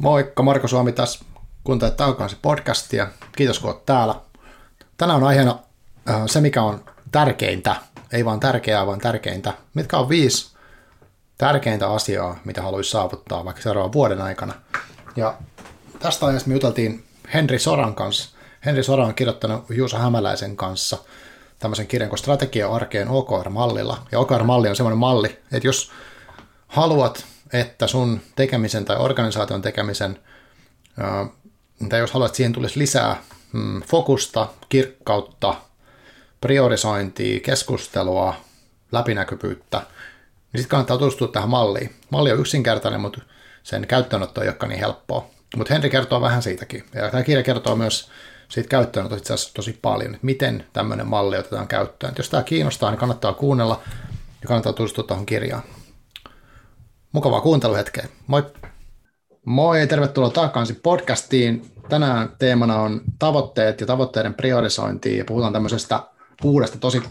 Moikka, Marko Suomi tässä. Kuuntelet Taukansi podcastia. Kiitos kun olet täällä. Tänään on aiheena se, mikä on tärkeintä. Ei vaan tärkeää, vaan tärkeintä. Mitkä on viisi tärkeintä asiaa, mitä haluaisi saavuttaa vaikka seuraavan vuoden aikana. Ja tästä aiheesta me juteltiin Henri Soran kanssa. Henri Sora on kirjoittanut Juuso Hämäläisen kanssa tämmöisen kirjan kuin Strategia arkeen OKR-mallilla. Ja OKR-malli on semmoinen malli, että jos haluat että sun tekemisen tai organisaation tekemisen, tai jos haluat, että siihen tulisi lisää mm, fokusta, kirkkautta, priorisointia, keskustelua, läpinäkyvyyttä, niin sitten kannattaa tutustua tähän malliin. Malli on yksinkertainen, mutta sen käyttöönotto ei olekaan niin helppoa. Mutta Henri kertoo vähän siitäkin. Ja tämä kirja kertoo myös siitä käyttöönotosta itse asiassa tosi paljon, että miten tämmöinen malli otetaan käyttöön. Et jos tämä kiinnostaa, niin kannattaa kuunnella ja kannattaa tutustua tuohon kirjaan. Mukavaa kuunteluhetkeä. Moi! Moi ja tervetuloa takaisin podcastiin. Tänään teemana on tavoitteet ja tavoitteiden priorisointi ja puhutaan tämmöisestä uudesta tosi,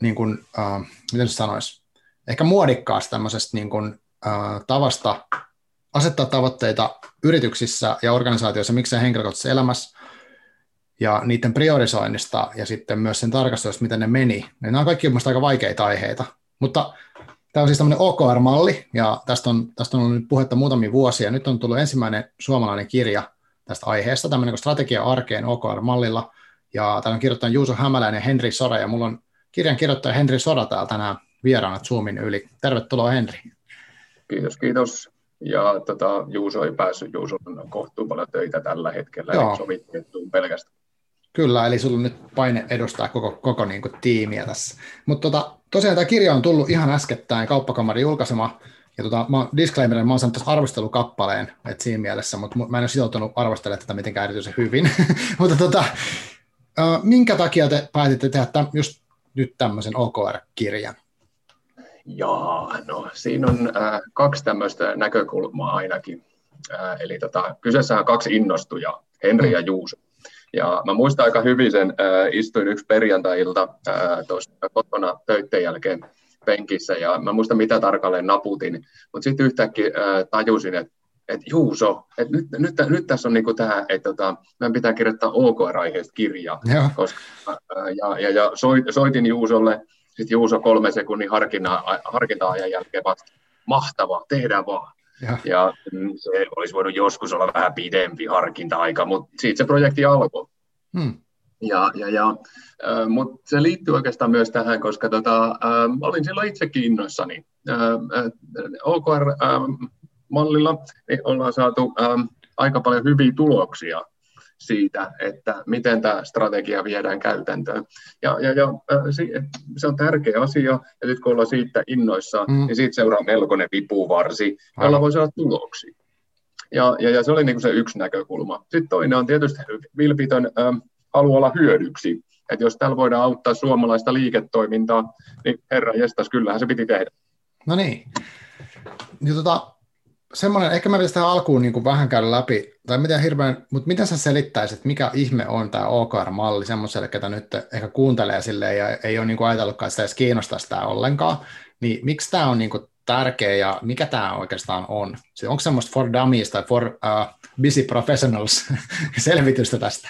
niin kuin, äh, miten se sanoisi, ehkä muodikkaasta tämmöisestä niin kuin, äh, tavasta asettaa tavoitteita yrityksissä ja organisaatioissa, miksei henkilökohtaisessa elämässä, ja niiden priorisoinnista ja sitten myös sen tarkastusta, miten ne meni. Nämä on kaikki mielestäni aika vaikeita aiheita, mutta Tämä on siis tämmöinen OKR-malli, ja tästä on, tästä on ollut nyt puhetta muutamia vuosia. Nyt on tullut ensimmäinen suomalainen kirja tästä aiheesta, tämmöinen kuin Strategia arkeen OKR-mallilla, ja täällä on kirjoittanut Juuso Hämäläinen ja Henri Sora, ja mulla on kirjan kirjoittaja Henri Sora täällä tänään vieraana Zoomin yli. Tervetuloa Henri. Kiitos, kiitos. Ja tota, Juuso ei päässyt, Juuso on kohtuu paljon töitä tällä hetkellä, Joo. eli sovittiin pelkästään. Kyllä, eli sulla on nyt paine edustaa koko, koko niin kuin, tiimiä tässä. Mutta tota, tosiaan tämä kirja on tullut ihan äskettäin kauppakamarin julkaisema, ja tota, mä, disclaimerin, mä oon saanut tässä arvostelukappaleen, että siinä mielessä, mutta mä en ole sitoutunut arvostelemaan tätä mitenkään erityisen hyvin. mutta tota, minkä takia te päätitte tehdä täm, just nyt tämmöisen OKR-kirjan? Joo, no siinä on äh, kaksi tämmöistä näkökulmaa ainakin. Äh, eli tota, kyseessä on kaksi innostujaa, Henri mm. ja Juuso. Ja mä muistan aika hyvin sen, äh, istuin yksi perjantai-ilta äh, tuossa kotona töiden jälkeen penkissä ja mä muistan mitä tarkalleen naputin, mutta sitten yhtäkkiä äh, tajusin, että et Juuso, että nyt, nyt, nyt tässä on niinku tämä, että tota, meidän pitää kirjoittaa OKR-aiheesta kirjaa. Koska, äh, ja, ja, ja soitin Juusolle, sitten Juuso kolme sekunnin harkinta-ajan jälkeen vasta, mahtavaa, tehdään vaan. Ja. ja se olisi voinut joskus olla vähän pidempi harkinta-aika, mutta siitä se projekti alkoi. Hmm. Ja, ja, ja, äh, mutta se liittyy oikeastaan myös tähän, koska tota, äh, olin silloin itsekin innoissani. Äh, OKR-mallilla niin ollaan saatu äh, aika paljon hyviä tuloksia siitä, että miten tämä strategia viedään käytäntöön. Ja, ja, ja se on tärkeä asia, ja nyt kun ollaan siitä innoissa, mm. niin siitä seuraa melkoinen vipuvarsi, jolla voi saada tuloksia. Ja, ja, ja se oli niin kuin se yksi näkökulma. Sitten toinen on tietysti vilpitön ähm, halu olla hyödyksi. Että jos täällä voidaan auttaa suomalaista liiketoimintaa, niin herra jestas, kyllähän se piti tehdä. No niin. niin tota, semmoinen, ehkä mä pitäisi tähän alkuun niin kuin vähän käydä läpi, tai miten hirveän, mutta miten sä selittäisit, mikä ihme on tämä OKR-malli semmoiselle, ketä nyt ehkä kuuntelee silleen ja ei ole niin kuin ajatellutkaan, että sitä edes kiinnostaa sitä ollenkaan, niin miksi tämä on niin kuin tärkeä ja mikä tämä oikeastaan on? Onko semmoista for dummies tai for uh, busy professionals selvitystä tästä?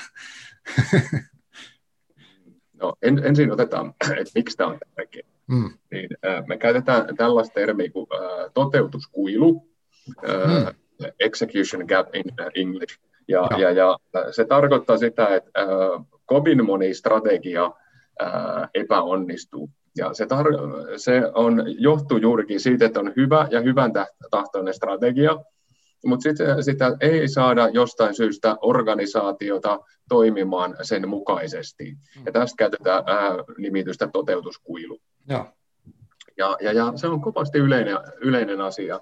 no, en, ensin otetaan, että miksi tämä on tärkeä. Mm. Niin, äh, me käytetään tällaista termiä kuin äh, toteutuskuilu, uh, execution gap in English. Ja, ja. Ja, ja se tarkoittaa sitä, että uh, kovin moni strategia uh, epäonnistuu. Ja se, tar- se on, johtuu juurikin siitä, että on hyvä ja hyvän tahtoinen strategia, mutta sitten sitä ei saada jostain syystä organisaatiota toimimaan sen mukaisesti. Ja tästä käytetään ää, nimitystä toteutuskuilu. Ja. Ja, ja, ja se on kovasti yleinen, yleinen asia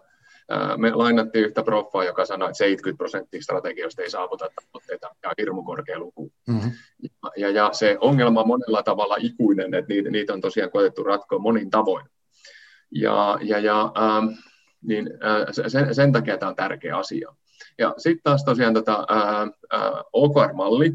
me lainattiin yhtä proffaa, joka sanoi, että 70 prosenttia strategioista ei saavuta tavoitteita, ja hirmu korkea luku. Mm-hmm. Ja, ja, ja se ongelma on monella tavalla ikuinen, että niitä, niitä on tosiaan koetettu ratkoa monin tavoin. Ja, ja, ja ähm, niin, äh, sen, sen takia tämä on tärkeä asia. Ja sitten taas tosiaan tota, äh, äh, OKR-malli,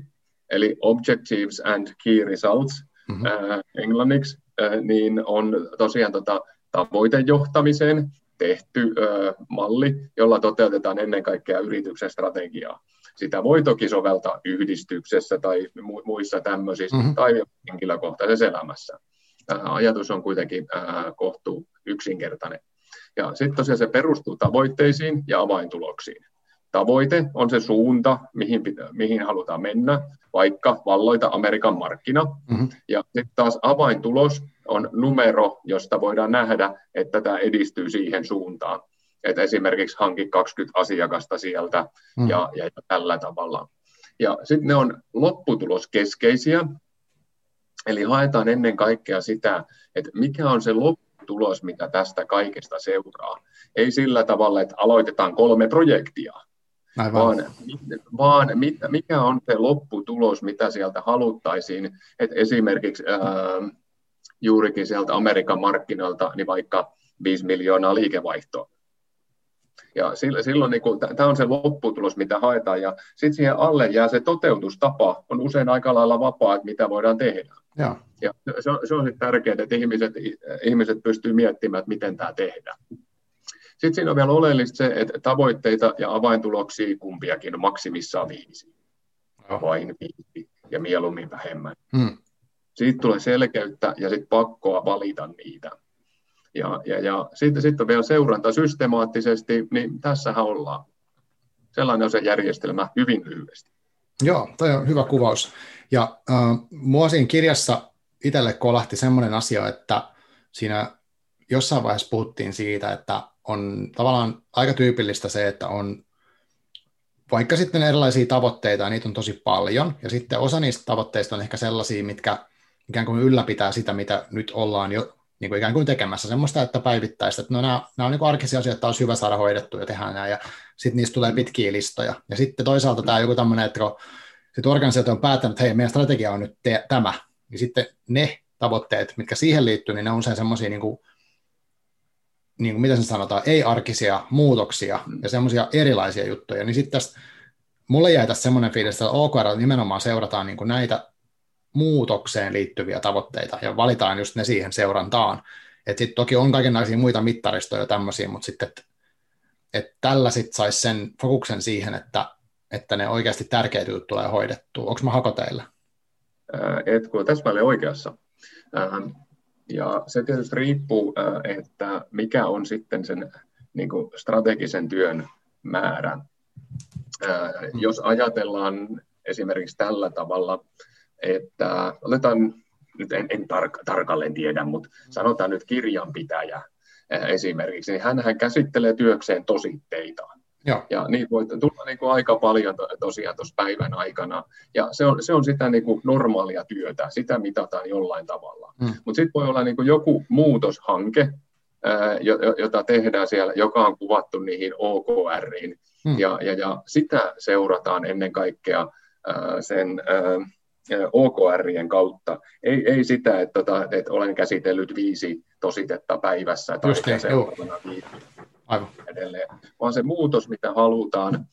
eli Objectives and Key Results mm-hmm. äh, englanniksi, äh, niin on tosiaan tota, tavoitejohtamiseen tehty ö, malli, jolla toteutetaan ennen kaikkea yrityksen strategiaa. Sitä voi toki soveltaa yhdistyksessä tai muissa tämmöisissä mm-hmm. tai henkilökohtaisessa elämässä. Ajatus on kuitenkin kohtuu yksinkertainen. Ja sitten tosiaan se perustuu tavoitteisiin ja avaintuloksiin. Tavoite on se suunta, mihin, pitä, mihin halutaan mennä, vaikka valloita Amerikan markkina. Mm-hmm. Ja sitten taas avaintulos on numero, josta voidaan nähdä, että tämä edistyy siihen suuntaan. Että esimerkiksi hanki 20 asiakasta sieltä mm. ja, ja tällä tavalla. Ja sitten ne on lopputuloskeskeisiä, eli haetaan ennen kaikkea sitä, että mikä on se lopputulos, mitä tästä kaikesta seuraa. Ei sillä tavalla, että aloitetaan kolme projektia, Aivan. vaan, vaan mikä on se lopputulos, mitä sieltä haluttaisiin. että esimerkiksi ää, juurikin sieltä Amerikan markkinoilta, niin vaikka 5 miljoonaa liikevaihtoa. Ja silloin niin kuin, tämä on se lopputulos, mitä haetaan, ja sitten siihen alle jää se toteutustapa, on usein aika lailla vapaa, että mitä voidaan tehdä. Ja, ja se on, se on tärkeää, että ihmiset, ihmiset pystyvät miettimään, että miten tämä tehdään. Sitten siinä on vielä oleellista se, että tavoitteita ja avaintuloksia kumpiakin on maksimissaan viisi. Vain viisi ja mieluummin vähemmän. Hmm. Siitä tulee selkeyttä ja sitten pakkoa valita niitä. Ja, ja, ja sitten, sitten on vielä seuranta systemaattisesti, niin tässähän ollaan. Sellainen on se järjestelmä hyvin lyhyesti. Joo, toi on hyvä kuvaus. Ja äh, mua siinä kirjassa itselle kolahti semmoinen asia, että siinä jossain vaiheessa puhuttiin siitä, että on tavallaan aika tyypillistä se, että on vaikka sitten erilaisia tavoitteita, ja niitä on tosi paljon, ja sitten osa niistä tavoitteista on ehkä sellaisia, mitkä ikään kuin ylläpitää sitä, mitä nyt ollaan jo niin kuin ikään kuin tekemässä, semmoista, että päivittäistä, että no nämä, nämä on niin arkisia asioita, että olisi hyvä saada hoidettua ja tehdään nämä, ja sitten niistä tulee pitkiä listoja. Ja sitten toisaalta tämä joku tämmöinen, että kun organisaatio on päättänyt, että hei, meidän strategia on nyt te- tämä, niin sitten ne tavoitteet, mitkä siihen liittyy, niin ne on usein semmoisia niin kuin niin kuin, mitä se sanotaan, ei-arkisia muutoksia ja semmoisia erilaisia juttuja, niin sitten mulle jäi tässä semmoinen fiilis, että OKR nimenomaan seurataan niin kuin näitä muutokseen liittyviä tavoitteita ja valitaan just ne siihen seurantaan. Että sitten toki on kaikenlaisia muita mittaristoja ja tämmöisiä, mutta sitten, että et tällä sitten saisi sen fokuksen siihen, että, että ne oikeasti tärkeät jutut tulee hoidettua. Onko mä hako teillä? Et kun täsmälleen oikeassa. Ja se tietysti riippuu, että mikä on sitten sen niin kuin strategisen työn määrä. Jos ajatellaan esimerkiksi tällä tavalla, että otetaan, nyt en, en tark, tarkalleen tiedä, mutta sanotaan nyt kirjanpitäjä esimerkiksi, niin hän käsittelee työkseen tositteita. Joo. Ja niitä voi tulla niin kuin aika paljon to, tosiaan tuossa päivän aikana. Ja se on, se on sitä niin kuin normaalia työtä, sitä mitataan jollain tavalla. Mm. Mutta sitten voi olla niin kuin joku muutoshanke, ää, jota tehdään siellä, joka on kuvattu niihin OKRiin. Mm. Ja, ja, ja sitä seurataan ennen kaikkea ää, sen ää, OKRien kautta. Ei, ei sitä, että, tota, että olen käsitellyt viisi tositetta päivässä tai Just seuraavana viisi Aivan. edelleen, vaan se muutos, mitä halutaan,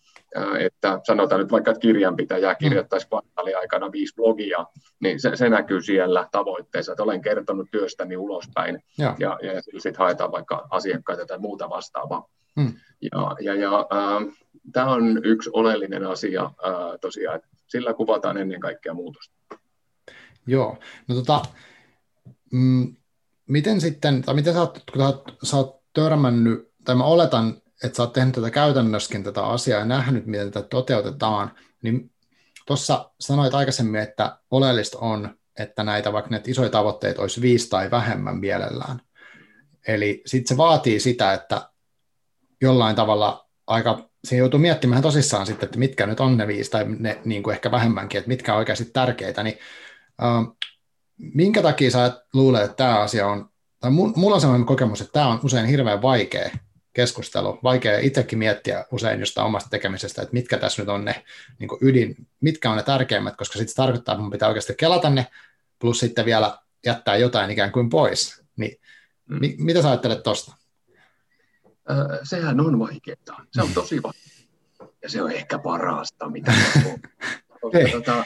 että sanotaan nyt vaikka, että kirjanpitäjä kirjoittaisi kvartaaliaikana viisi blogia, niin se, se näkyy siellä tavoitteessa, että olen kertonut työstäni ulospäin, ja, ja, ja sitten haetaan vaikka asiakkaita tai muuta vastaavaa. Hmm. Ja, ja, ja äh, tämä on yksi oleellinen asia äh, tosiaan, että sillä kuvataan ennen kaikkea muutosta. Joo, no tota, mm, miten sitten, tai miten sä oot, kun sä oot törmännyt tai mä oletan, että sä oot tehnyt tätä käytännössäkin tätä asiaa ja nähnyt, miten tätä toteutetaan, niin tuossa sanoit aikaisemmin, että oleellista on, että näitä vaikka näitä isoja tavoitteita olisi viisi tai vähemmän mielellään. Eli sitten se vaatii sitä, että jollain tavalla aika, se joutuu miettimään tosissaan sitten, että mitkä nyt on ne viisi tai ne niin kuin ehkä vähemmänkin, että mitkä on oikeasti tärkeitä, niin äh, minkä takia sä luulet, että tämä asia on, tai mulla on sellainen kokemus, että tämä on usein hirveän vaikea keskustelu. Vaikea itsekin miettiä usein jostain omasta tekemisestä, että mitkä tässä nyt on ne niin ydin, mitkä on ne tärkeimmät, koska sitten se tarkoittaa, että mun pitää oikeasti kelata ne, plus sitten vielä jättää jotain ikään kuin pois. Niin, mm. mi- mitä sä ajattelet tuosta? Äh, sehän on vaikeaa. Se on tosi vaikeaa. Ja se on ehkä parasta, mitä on. tota,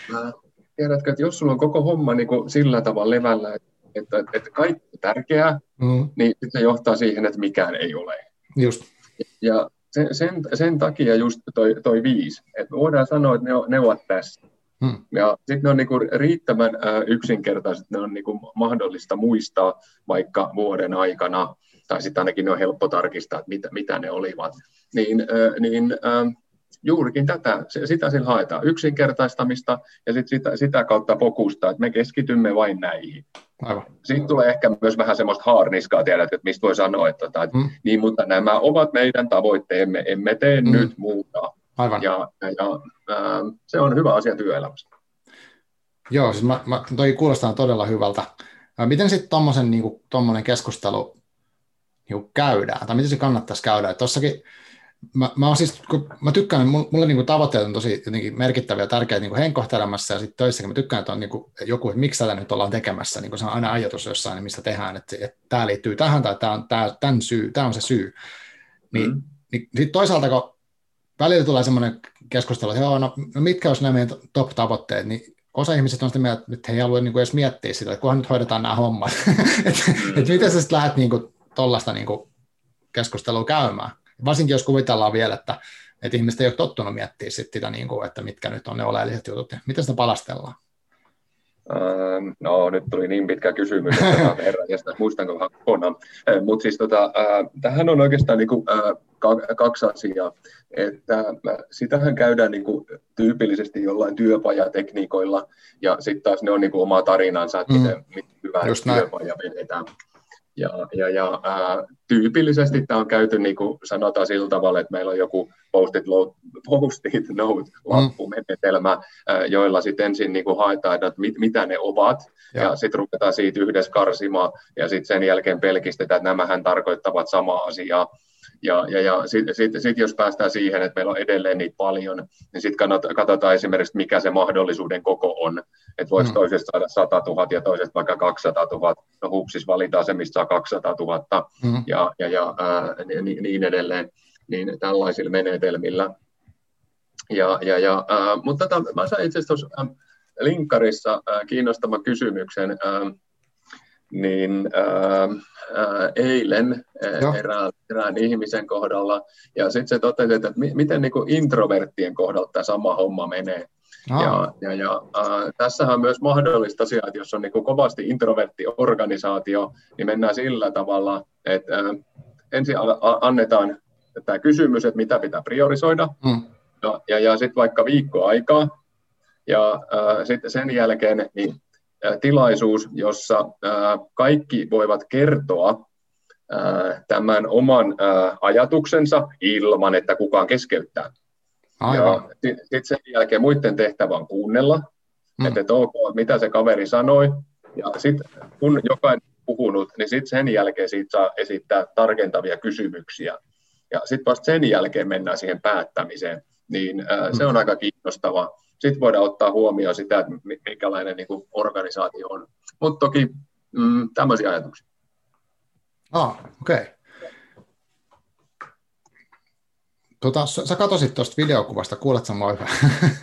tiedätkö, että jos sulla on koko homma niin kuin sillä tavalla levällä, että, että, että kaikki on tärkeää, mm. niin se johtaa siihen, että mikään ei ole. Just. Ja sen, sen, sen takia just toi, toi viisi, että voidaan sanoa, että ne, on, ne ovat tässä. Hmm. Ja sitten ne on niinku riittävän äh, yksinkertaiset, ne on niinku mahdollista muistaa vaikka vuoden aikana, tai sitten ainakin ne on helppo tarkistaa, että mitä, mitä ne olivat. Niin, äh, niin äh, juurikin tätä, sitä sillä haetaan, yksinkertaistamista ja sit sitä, sitä kautta fokusta, että me keskitymme vain näihin. Aivan. Sitten tulee ehkä myös vähän semmoista haarniskaa, tiedät, että mistä voi sanoa, että, että mm. niin, mutta nämä ovat meidän tavoitteemme, emme tee mm. nyt muuta. Aivan. Ja, ja äh, se on hyvä asia työelämässä. Joo, siis mä, mä, toi kuulostaa todella hyvältä. Miten sitten tuommoisen niin keskustelu niin käydään, tai miten se kannattaisi käydä? Tuossakin mä, mä, siis, kun mä tykkään, mulle niin kuin tavoitteet on tosi jotenkin merkittäviä ja tärkeitä niin henkkohtelemassa ja sitten töissäkin mä tykkään, että on niin kuin joku, että miksi tätä nyt ollaan tekemässä, niin kuin se on aina ajatus jossain, mistä tehdään, että, että tämä liittyy tähän tai tämä on, tämä, tämän syy, tämä on se syy. Niin, mm. niin sitten toisaalta, kun välillä tulee semmoinen keskustelu, että joo, no, no mitkä olisi nämä meidän top-tavoitteet, niin osa ihmisistä on sitä mieltä, että he ei halua niin kuin edes miettiä sitä, että kunhan nyt hoidetaan nämä hommat. että et miten sä sitten lähdet niin tuollaista niin keskustelua käymään? Varsinkin jos kuvitellaan vielä, että, että ihmiset ei ole tottunut miettiä sit sitä, niin kuin, että mitkä nyt on ne oleelliset jutut. Miten sitä palastellaan? Ähm, no nyt tuli niin pitkä kysymys, että herran, ja muistanko kokonaan. Äh, Mutta siis tota, äh, tähän on oikeastaan niin kuin, äh, kaksi asiaa. Että sitähän käydään niin kuin, tyypillisesti jollain työpajatekniikoilla, ja sitten taas ne on niin kuin, oma tarinansa, että mm. miten, miten hyvä työpaja vedetään. Ja, ja, ja ää, tyypillisesti tämä on käyty, niin kuin sanotaan sillä tavalla, että meillä on joku post-it, post-it note-lappumenetelmä, mm. joilla sitten ensin niin kuin haetaan, että mit, mitä ne ovat, ja, ja sitten ruvetaan siitä yhdessä karsimaan, ja sitten sen jälkeen pelkistetään, että nämähän tarkoittavat samaa asiaa. Ja, ja, ja sitten sit, sit jos päästään siihen, että meillä on edelleen niitä paljon, niin sitten katsotaan esimerkiksi, mikä se mahdollisuuden koko on. Että voisi mm. toisesta saada 100 000 ja toisesta vaikka 200 000. No hupsis valitaan se, mistä saa 200 000 mm. ja, ja, ja ää, niin, niin edelleen. Niin tällaisilla menetelmillä. Ja, ja, ja, ää, mutta tota, mä sain itse asiassa linkkarissa ää, kiinnostavan kysymyksen. Ää, niin ää, ää, eilen erään, erään ihmisen kohdalla, ja sitten se totesi, että mi, miten niin kuin introverttien kohdalla tämä sama homma menee. Ah. Ja, ja, ja äh, tässähän on myös mahdollista asia, että jos on niin kuin kovasti introvertti organisaatio, niin mennään sillä tavalla, että äh, ensin annetaan tämä kysymys, että mitä pitää priorisoida, mm. ja, ja, ja sitten vaikka viikko aikaa, ja äh, sitten sen jälkeen niin tilaisuus, jossa kaikki voivat kertoa tämän oman ajatuksensa ilman, että kukaan keskeyttää. Aivan. Sitten sen jälkeen muiden tehtävä on kuunnella, mm. että, että ok, mitä se kaveri sanoi, ja sitten kun jokainen puhunut, niin sitten sen jälkeen siitä saa esittää tarkentavia kysymyksiä. Ja sitten vasta sen jälkeen mennään siihen päättämiseen. Niin äh, se on mm. aika kiinnostava sitten voidaan ottaa huomioon sitä, että minkälainen niin kuin organisaatio on. Mutta toki mm, tämmöisiä ajatuksia. Ah, okei. Okay. Tota, sä katosit tuosta videokuvasta, kuulet mua hyvä?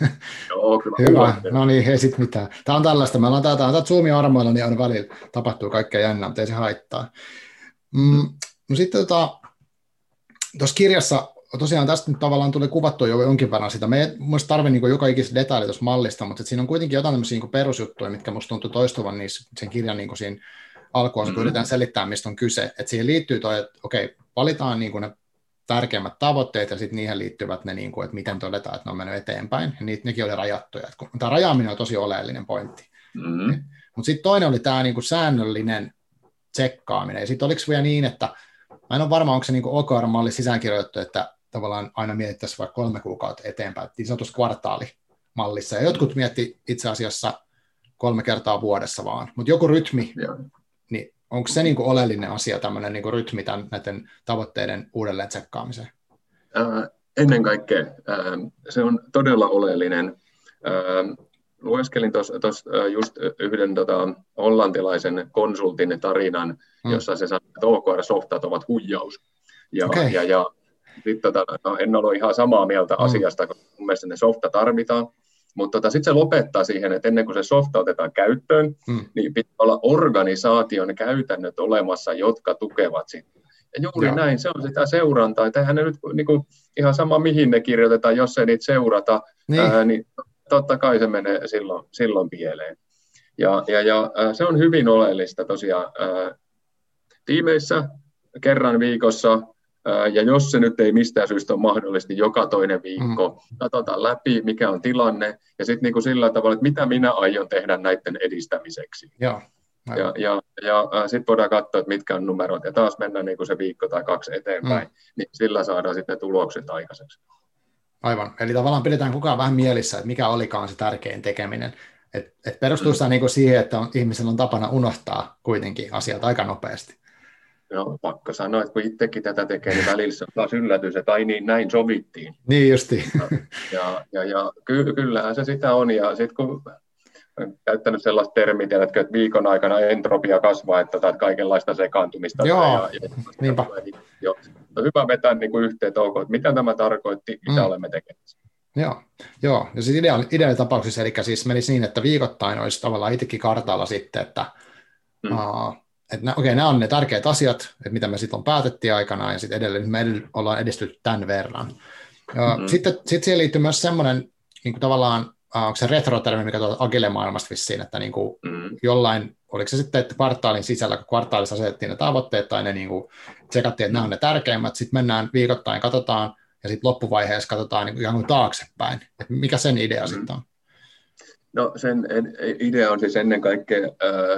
Joo, kyllä. hyvä, no niin, ei sit mitään. Tämä on tällaista, me ollaan tätä, tätä Zoomin armoilla, niin aina välillä tapahtuu kaikkea jännää, mutta ei se haittaa. Mm, no sitten tota, tuossa kirjassa tosiaan tästä nyt tavallaan tuli kuvattua jo jonkin verran sitä. Me ei muista tarvitse niin joka ikistä detaili tuossa mallista, mutta siinä on kuitenkin jotain tämmöisiä niin perusjuttuja, mitkä musta tuntuu toistuvan niissä, sen kirjan niin siinä alkuun, mm-hmm. kun yritetään selittää, mistä on kyse. Että siihen liittyy toi, että okei, valitaan niin ne tärkeimmät tavoitteet ja sitten niihin liittyvät ne, niin kuin, että miten todetaan, että ne on mennyt eteenpäin. Ja niitä, nekin oli rajattuja. Tämä rajaaminen on tosi oleellinen pointti. Mm-hmm. Mutta sitten toinen oli tämä niin säännöllinen tsekkaaminen. Ja sitten oliko vielä niin, että mä en ole varma, onko se niin OKR-malli sisäänkirjoitettu, että tavallaan aina mietittäisiin vaikka kolme kuukautta eteenpäin, niin sanotussa kvartaalimallissa. Ja jotkut mietti itse asiassa kolme kertaa vuodessa vaan, mutta joku rytmi, Joo. niin onko se niin kuin oleellinen asia, tämmöinen niin kuin rytmi tämän, näiden tavoitteiden uudelleen tsekkaamiseen? Äh, ennen kaikkea äh, se on todella oleellinen. Äh, lueskelin tuossa just yhden tota, hollantilaisen konsultin tarinan, hmm. jossa se sanoi, että OKR-softat ovat huijaus. Ja, okay. ja, ja sitten tota, no, en ole ihan samaa mieltä mm. asiasta, koska mun mielestä ne softa tarvitaan. Mutta tota, sitten se lopettaa siihen, että ennen kuin se softa otetaan käyttöön, mm. niin pitää olla organisaation käytännöt olemassa, jotka tukevat sitä. Juuri Joo. näin, se on sitä seurantaa. Eihän ne nyt niin kuin, ihan sama, mihin ne kirjoitetaan, jos ei niitä seurata, niin, ää, niin totta kai se menee silloin, silloin pieleen. Ja, ja, ja se on hyvin oleellista tosiaan ää, tiimeissä kerran viikossa, ja jos se nyt ei mistään syystä ole mahdollisesti joka toinen viikko, mm. katsotaan läpi, mikä on tilanne, ja sitten niin kuin sillä tavalla, että mitä minä aion tehdä näiden edistämiseksi. Joo. Ja, ja, ja sitten voidaan katsoa, että mitkä on numerot, ja taas mennään niin kuin se viikko tai kaksi eteenpäin, mm. niin sillä saadaan sitten tulokset aikaiseksi. Aivan, eli tavallaan pidetään kukaan vähän mielissä, että mikä olikaan se tärkein tekeminen. Et, et perustuu mm. niin kuin siihen, että on, ihmisen on tapana unohtaa kuitenkin asiat aika nopeasti. No pakko sanoa, että kun itsekin tätä tekee, niin välillä se on taas yllätys, että ai niin, näin sovittiin. Niin justi. Ja, ja, ja, ja ky, kyllähän se sitä on, ja sitten kun olen käyttänyt sellaista termiä, tiedätkö, että viikon aikana entropia kasvaa, että tai kaikenlaista sekaantumista. Joo, ja, ja, niinpä. Niin, jo. No, hyvä vetää niin kuin yhteen toukoon, että mitä tämä tarkoitti, mitä mm. olemme tekemässä. Joo, joo. ja siis ideaali, ideaali tapauksessa, eli siis menisi niin, että viikoittain olisi tavallaan itsekin kartalla sitten, että mm. uh, että okei, okay, nämä on ne tärkeät asiat, että mitä me sitten on päätettiin aikanaan, ja sitten edelleen me edell- ollaan edistynyt tämän verran. Mm-hmm. Sitten sit siihen liittyy myös semmoinen niin kuin tavallaan, onko se retro-termi, mikä tuolta Agile-maailmasta vissiin, että niin kuin mm-hmm. jollain, oliko se sitten, että kvartaalin sisällä, kun kvartaalissa asetettiin ne tavoitteet, tai ne niin kuin, tsekattiin, että nämä on ne tärkeimmät, sitten mennään viikoittain, katsotaan, ja sitten loppuvaiheessa katsotaan niin kuin ihan kuin taaksepäin, että mikä sen idea mm-hmm. sitten on. No sen idea on siis ennen kaikkea,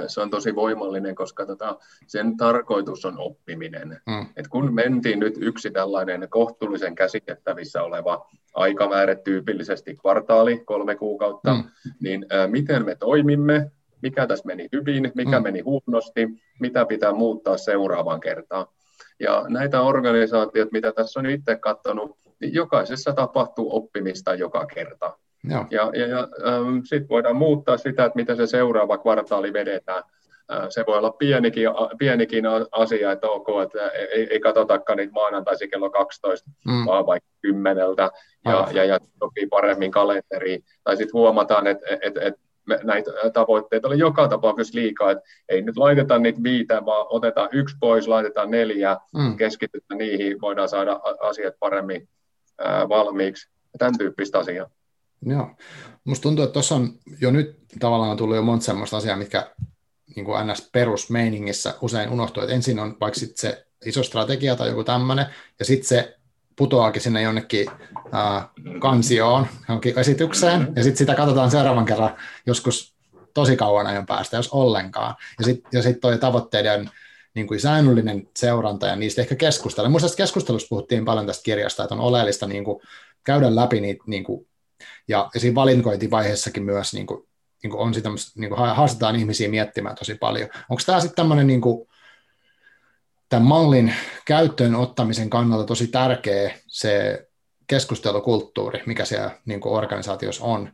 se on tosi voimallinen, koska tota, sen tarkoitus on oppiminen. Mm. Et kun mentiin nyt yksi tällainen kohtuullisen käsitettävissä oleva aikamäärä, tyypillisesti kvartaali, kolme kuukautta, mm. niin miten me toimimme, mikä tässä meni hyvin, mikä mm. meni huonosti, mitä pitää muuttaa seuraavaan kertaan. Ja näitä organisaatioita, mitä tässä on itse katsonut, niin jokaisessa tapahtuu oppimista joka kerta. Joo. Ja, ja, ja ähm, sitten voidaan muuttaa sitä, että miten se seuraava kvartaali vedetään. Äh, se voi olla pienikin, pienikin asia, että ok, että ei, ei katsotakaan niitä maanantaisi kello 12, mm. vaan vaikka kymmeneltä, ja, oh. ja, ja sopii paremmin kalenteriin. Tai sitten huomataan, että et, et, näitä tavoitteita oli joka tapauksessa liikaa, että ei nyt laiteta niitä viitä, vaan otetaan yksi pois, laitetaan neljä, mm. keskitytään niihin, voidaan saada asiat paremmin ää, valmiiksi. Tämän tyyppistä asiaa. Joo. Musta tuntuu, että tuossa on jo nyt tavallaan tullut jo monta semmoista asiaa, mitkä niin kuin NS perusmeiningissä usein unohtuu, että ensin on vaikka sit se iso strategia tai joku tämmöinen, ja sitten se putoaakin sinne jonnekin äh, kansioon, jonkin esitykseen, ja sitten sitä katsotaan seuraavan kerran joskus tosi kauan ajan päästä, jos ollenkaan. Ja sitten ja sit toi tavoitteiden niin kuin säännöllinen seuranta ja niistä ehkä keskustella. Muista keskustelussa puhuttiin paljon tästä kirjasta, että on oleellista niin kuin käydä läpi niitä niin kuin ja, siinä valinkointivaiheessakin myös niin kuin, niin kuin on sitä, niin kuin haastetaan ihmisiä miettimään tosi paljon. Onko tämä sitten tämmöinen niin kuin, tämän mallin käyttöön ottamisen kannalta tosi tärkeä se keskustelukulttuuri, mikä siellä niin kuin organisaatiossa on,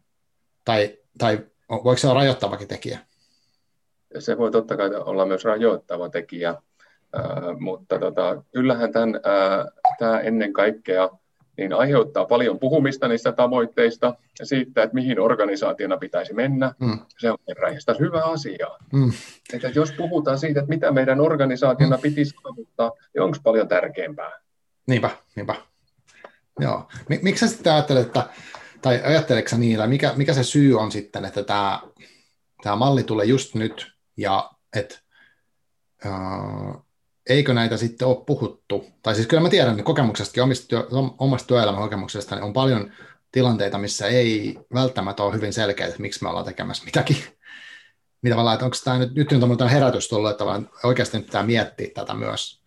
tai, tai voiko se olla rajoittavakin tekijä? Se voi totta kai olla myös rajoittava tekijä, äh, mutta tota, kyllähän tämän, äh, tämä ennen kaikkea niin aiheuttaa paljon puhumista niistä tavoitteista ja siitä, että mihin organisaationa pitäisi mennä. Mm. Se on räjästä hyvä asia. Mm. Että jos puhutaan siitä, että mitä meidän organisaationa mm. pitisi saavuttaa, niin onko paljon tärkeämpää? Niinpä, niinpä. Joo. Miksi sä sitten ajattelet, että, tai ajatteleksä niillä, mikä, mikä se syy on sitten, että tämä, tämä malli tulee just nyt, ja että uh, eikö näitä sitten ole puhuttu, tai siis kyllä mä tiedän että kokemuksesta, omista työ, omasta työelämän kokemuksesta, niin on paljon tilanteita, missä ei välttämättä ole hyvin selkeä, että miksi me ollaan tekemässä mitäkin. Mitä tavallaan, että onko tämä nyt, nyt on tämmöinen herätys tullut, että oikeasti nyt pitää miettiä tätä myös.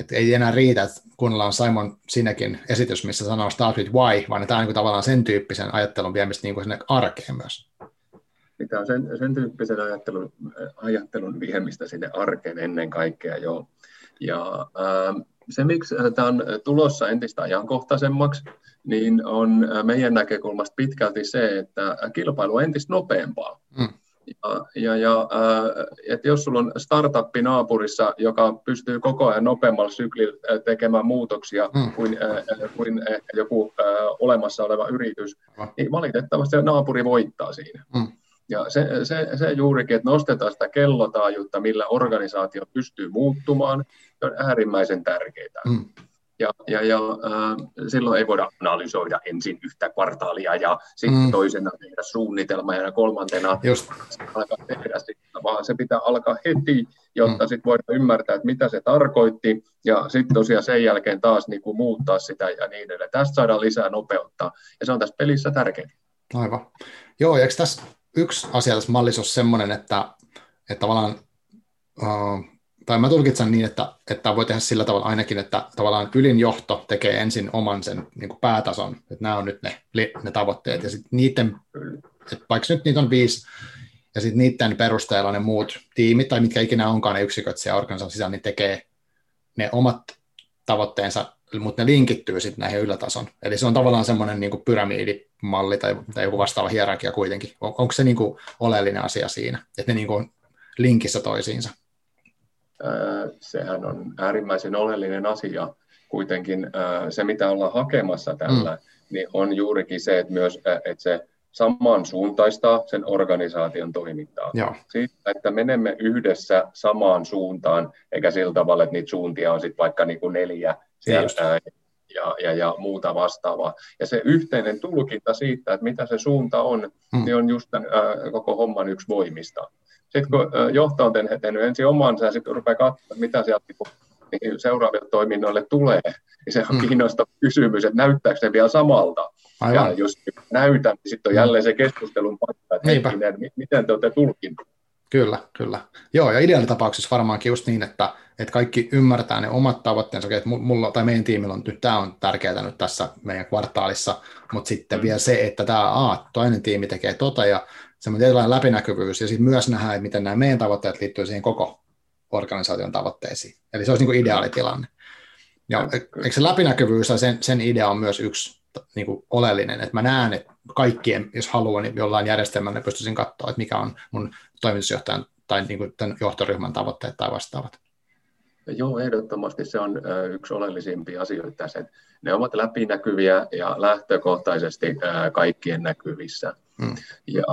Että ei enää riitä, että kuunnellaan Simon Sinekin esitys, missä sanoo start with why, vaan tämä on niin tavallaan sen tyyppisen ajattelun viemistä niin kuin sinne arkeen myös. Mitä on sen, sen tyyppisen ajattelun, ajattelun viemistä sinne arkeen ennen kaikkea jo. Ja ää, se, miksi tämä on tulossa entistä ajankohtaisemmaksi, niin on meidän näkökulmasta pitkälti se, että kilpailu on entistä nopeampaa. Mm. Ja, ja, ja että jos sulla on startuppi naapurissa, joka pystyy koko ajan nopeammalla syklillä tekemään muutoksia mm. kuin, kuin joku olemassa oleva yritys, niin valitettavasti naapuri voittaa siinä. Mm. Ja se, se, se juurikin, että nostetaan sitä kellotaajuutta, millä organisaatio pystyy muuttumaan, se on äärimmäisen tärkeää. Mm. Ja, ja, ja äh, silloin ei voida analysoida ensin yhtä kvartaalia ja sitten mm. toisena tehdä suunnitelma ja kolmantena Just. alkaa tehdä sitä, vaan se pitää alkaa heti, jotta mm. sitten voidaan ymmärtää, että mitä se tarkoitti ja sitten tosiaan sen jälkeen taas niin kuin muuttaa sitä ja niin edelleen. Tästä saadaan lisää nopeutta ja se on tässä pelissä tärkeää. Aivan. Joo, eikö tässä yksi asia tässä mallissa ole semmoinen, että, että tavallaan uh, tai mä tulkitsen niin, että, että voi tehdä sillä tavalla ainakin, että tavallaan ylin johto tekee ensin oman sen niin kuin päätason, että nämä on nyt ne, ne tavoitteet, ja sitten niiden, että vaikka nyt niitä on viisi, ja sitten niiden perusteella ne muut tiimit, tai mitkä ikinä onkaan ne yksiköt siellä organisaation sisällä, niin tekee ne omat tavoitteensa, mutta ne linkittyy sitten näihin ylätason. Eli se on tavallaan semmoinen niin pyramidimalli tai, tai joku vastaava hierarkia kuitenkin. On, onko se niin kuin oleellinen asia siinä, että ne niin kuin linkissä toisiinsa? sehän on äärimmäisen oleellinen asia. Kuitenkin se, mitä ollaan hakemassa tällä, mm. niin on juurikin se, että myös että se samansuuntaistaa sen organisaation toimintaa. Joo. Siitä, että menemme yhdessä samaan suuntaan, eikä sillä tavalla, että niitä suuntia on sitten vaikka niin kuin neljä siellä, ja, ja, ja muuta vastaavaa. Ja se yhteinen tulkinta siitä, että mitä se suunta on, mm. niin on just tämän, ää, koko homman yksi voimista sitten kun johto on tehnyt, ensin omansa ja sitten rupeaa katsomaan, mitä sieltä niin seuraaville toiminnoille tulee, niin se on mm. kiinnostava kysymys, että näyttääkö se vielä samalta. Aivan. Ja jos näytä, niin sitten on jälleen se keskustelun paikka, että hetkinen, miten te olette tulkinneet. Kyllä, kyllä. Joo, ja ideaalitapauksessa varmaankin just niin, että, että kaikki ymmärtää ne omat tavoitteensa, että mulla tai meidän tiimillä on nyt, tämä on tärkeää nyt tässä meidän kvartaalissa, mutta sitten mm. vielä se, että tämä A, toinen tiimi tekee tota, ja semmoinen tietynlainen läpinäkyvyys, ja sitten myös nähdään, että miten nämä meidän tavoitteet liittyy siihen koko organisaation tavoitteisiin. Eli se olisi niin kuin ideaalitilanne. Ja eikö se läpinäkyvyys ja sen, sen idea on myös yksi niin kuin oleellinen, että mä näen, että kaikkien, jos haluan, niin jollain järjestelmällä pystyisin katsoa, että mikä on mun toimitusjohtajan tai niin kuin tämän johtoryhmän tavoitteet tai vastaavat. Joo, ehdottomasti se on yksi oleellisimpia asioita tässä, että ne ovat läpinäkyviä ja lähtökohtaisesti kaikkien näkyvissä. Hmm. Ja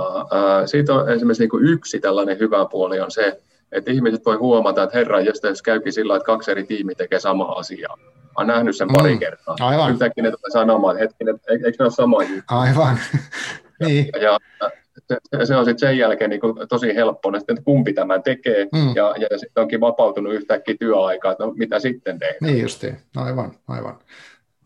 siitä on esimerkiksi niin kuin yksi tällainen hyvä puoli on se, että ihmiset voi huomata, että herra, jos käykin sillä että kaksi eri tiimiä tekee samaa asiaa. Olen nähnyt sen pari mm. kertaa. Aivan. Yhtäkkiä ne tulee sanomaan, että hetkinen, eikö ne ole sama juttu? Aivan. niin. ja, ja se, se on sitten sen jälkeen niin kuin tosi helppo, että kumpi tämän tekee, mm. ja, ja sitten onkin vapautunut yhtäkkiä työaikaa, että no, mitä sitten tehdään. Niin justiin, aivan, aivan.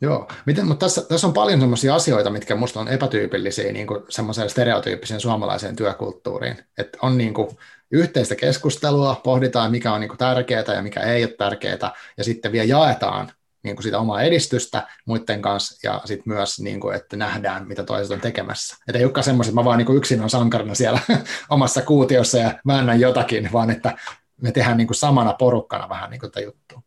Joo, Miten, mutta tässä, tässä on paljon sellaisia asioita, mitkä minusta on epätyypillisiä niin kuin semmoiseen stereotyyppiseen suomalaiseen työkulttuuriin. Että on niin kuin yhteistä keskustelua, pohditaan mikä on niin kuin tärkeää ja mikä ei ole tärkeää, ja sitten vielä jaetaan niin kuin sitä omaa edistystä muiden kanssa ja sitten myös, niin kuin, että nähdään, mitä toiset on tekemässä. Että ei olekaan semmoiset, että mä vaan niin kuin yksin on sankarina siellä omassa kuutiossa ja väännän jotakin, vaan että me tehdään niin kuin samana porukkana vähän niin kuin tätä juttua.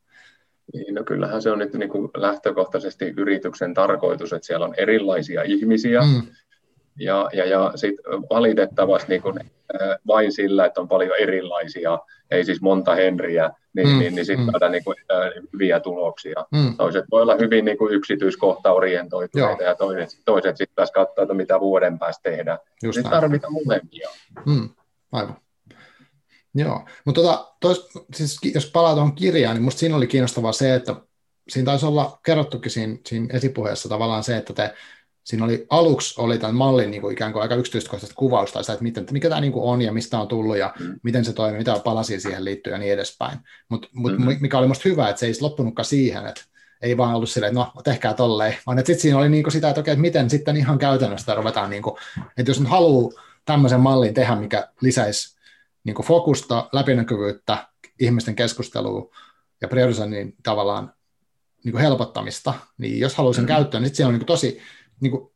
Niin, no kyllähän se on nyt niin kuin lähtökohtaisesti yrityksen tarkoitus, että siellä on erilaisia ihmisiä, mm. ja, ja, ja sit valitettavasti niin kuin, vain sillä, että on paljon erilaisia, ei siis monta Henriä, niin, mm, niin, niin sitten mm. saadaan niin kuin, hyviä tuloksia. Mm. Toiset voi olla hyvin niin kuin yksityiskohtaorientoituneita ja toiset, toiset sitten taas katsoa, että mitä vuoden päästä tehdään. Sitten tarvitaan molempia. Mm. Aivan. Joo, mutta tota, tois, siis jos palaa tuohon kirjaan, niin minusta siinä oli kiinnostavaa se, että siinä taisi olla kerrottukin siinä, siinä esipuheessa tavallaan se, että te, siinä oli aluksi oli tämän mallin niin kuin ikään kuin aika yksityiskohtaista kuvausta, sitä, että, miten, mikä tämä niin kuin on ja mistä on tullut ja mm. miten se toimii, mitä palasia siihen liittyy ja niin edespäin. Mutta mut, mm-hmm. mikä oli minusta hyvä, että se ei loppunutkaan siihen, että ei vaan ollut silleen, että no tehkää tolleen, vaan että sitten siinä oli niin kuin sitä, että okei, että miten sitten ihan käytännössä ruvetaan, niin kuin, että jos nyt haluaa tämmöisen mallin tehdä, mikä lisäisi niin kuin fokusta, läpinäkyvyyttä, ihmisten keskustelua ja priorisoinnin tavallaan niin kuin helpottamista, niin jos haluaa sen mm. käyttöön, niin sitten siellä on niin kuin tosi niin kuin,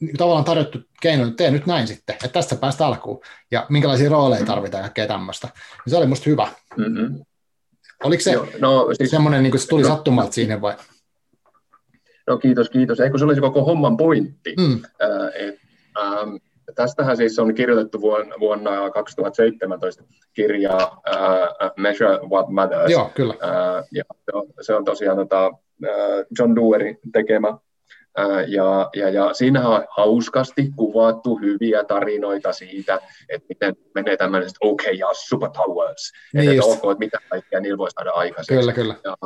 niin kuin tavallaan tarjottu keino, että tee nyt näin sitten, että tästä päästä alkuun, ja minkälaisia rooleja tarvitaan ja kaikkea tämmöistä. Niin se oli musta hyvä. Mm-hmm. Oliko se Joo, no, siis, semmoinen, niin kuin se tuli no, sattumalta siihen vai? No kiitos, kiitos. Eikö se olisi koko homman pointti? Mm. Äh, et, ähm, tästähän siis on kirjoitettu vuonna, vuonna 2017 kirja uh, Measure What Matters. Joo, kyllä. Uh, ja se, on, se on tosiaan tota, uh, John Dewerin tekemä. Ja, ja, ja siinä on hauskasti kuvattu hyviä tarinoita siitä, että miten menee tämmöiset okay, ja superpowers, niin että, että ok, että mitä kaikkea niillä voi saada aikaiseksi. Kyllä, kyllä. Ja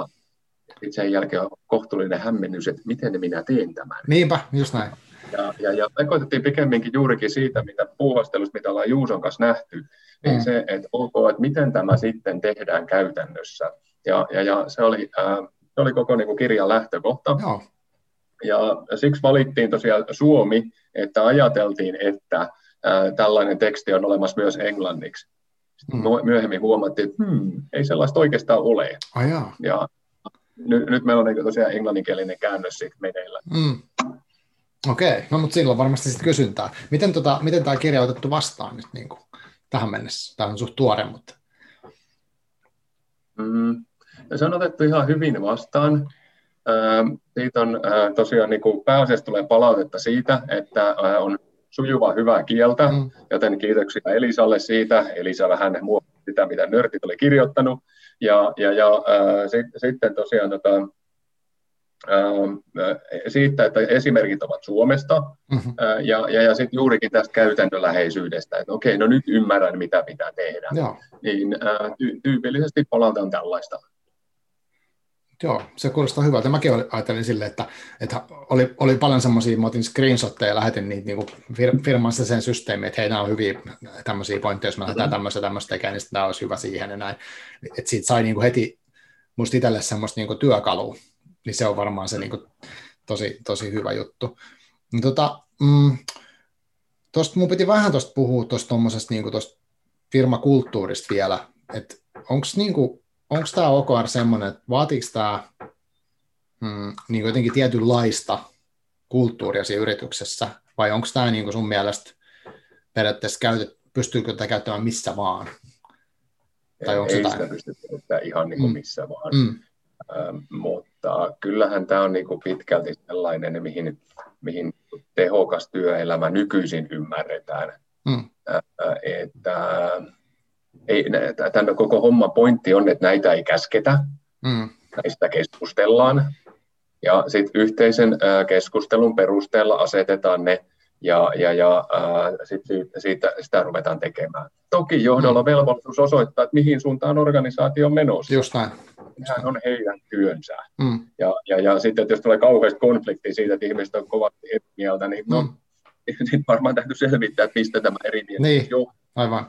sitten sen jälkeen on kohtuullinen hämmennys, että miten minä teen tämän. Niinpä, just näin. Ja, ja, ja me koitettiin pikemminkin juurikin siitä, mitä puuhastelusta, mitä ollaan Juuson kanssa nähty, niin mm. se, että ok, että miten tämä sitten tehdään käytännössä. Ja, ja, ja se, oli, äh, se oli koko niin kuin kirjan lähtökohta. Joo. Ja siksi valittiin tosiaan Suomi, että ajateltiin, että tällainen teksti on olemassa myös englanniksi. Mm. Myöhemmin huomattiin, että hmm, ei sellaista oikeastaan ole. Ai ja nyt, nyt meillä on niin tosiaan englanninkielinen käännös siitä meneillä. Mm. Okei, okay. no mutta silloin varmasti sitten kysyntää. Miten, tota, miten tämä kirja on otettu vastaan nyt niin kuin tähän mennessä? Tämä on suht tuore, mutta... Mm. Se on otettu ihan hyvin vastaan. Siitä on tosiaan niin kuin pääasiassa tulee palautetta siitä, että on sujuva hyvää kieltä, mm. joten kiitoksia Elisalle siitä. Elisa vähän muokkasi sitä, mitä nörtit oli kirjoittanut. Ja, ja, ja äh, sit, sitten tosiaan tota, äh, siitä, että esimerkit ovat Suomesta mm-hmm. äh, ja, ja, ja sitten juurikin tästä käytännönläheisyydestä, että okei, no nyt ymmärrän, mitä pitää tehdä. Joo. Niin äh, ty- tyypillisesti palataan tällaista. Joo, se kuulostaa hyvältä. Mäkin ajattelin silleen, että, että oli, oli paljon semmoisia, mä otin screenshotteja ja lähetin niitä niin firmassa sen systeemiin, että hei, nämä on hyviä tämmöisiä pointteja, jos me lähdetään mm-hmm. tämmöistä tämmöistä tekemään, niin tämä olisi hyvä siihen ja näin. Että siitä sai niin kuin heti musta itselle semmoista niin kuin työkalua, niin se on varmaan se niin kuin tosi, tosi hyvä juttu. Niin tota, mm, tosta mun piti vähän tuosta puhua tuosta niin firmakulttuurista vielä, että onko niin kuin, onko tämä OKR semmoinen, että vaatiiko tämä mm, niin jotenkin tietynlaista kulttuuria siinä yrityksessä, vai onko tämä niin sun mielestä periaatteessa käytet, pystyykö tätä käyttämään missä vaan? Tai onko ei sitä pysty käyttämään ihan niin kuin mm. missä vaan. Mm. Ähm, mutta kyllähän tämä on niin kuin pitkälti sellainen, mihin, mihin tehokas työelämä nykyisin ymmärretään. Mm. Äh, että ei, tämän koko homman pointti on, että näitä ei käsketä, mm. näistä keskustellaan, ja sitten yhteisen keskustelun perusteella asetetaan ne, ja, ja, ja sitten siitä, siitä, sitä ruvetaan tekemään. Toki johdolla mm. velvollisuus osoittaa, että mihin suuntaan organisaatio on menossa. Just näin. Sehän on heidän työnsä. Mm. Ja, ja, ja sitten, että jos tulee kauheasti konflikti siitä, että ihmiset on kovasti eri mieltä, niin no, mm. niin varmaan täytyy selvittää, että mistä tämä eri mieltä niin. johtuu. Aivan.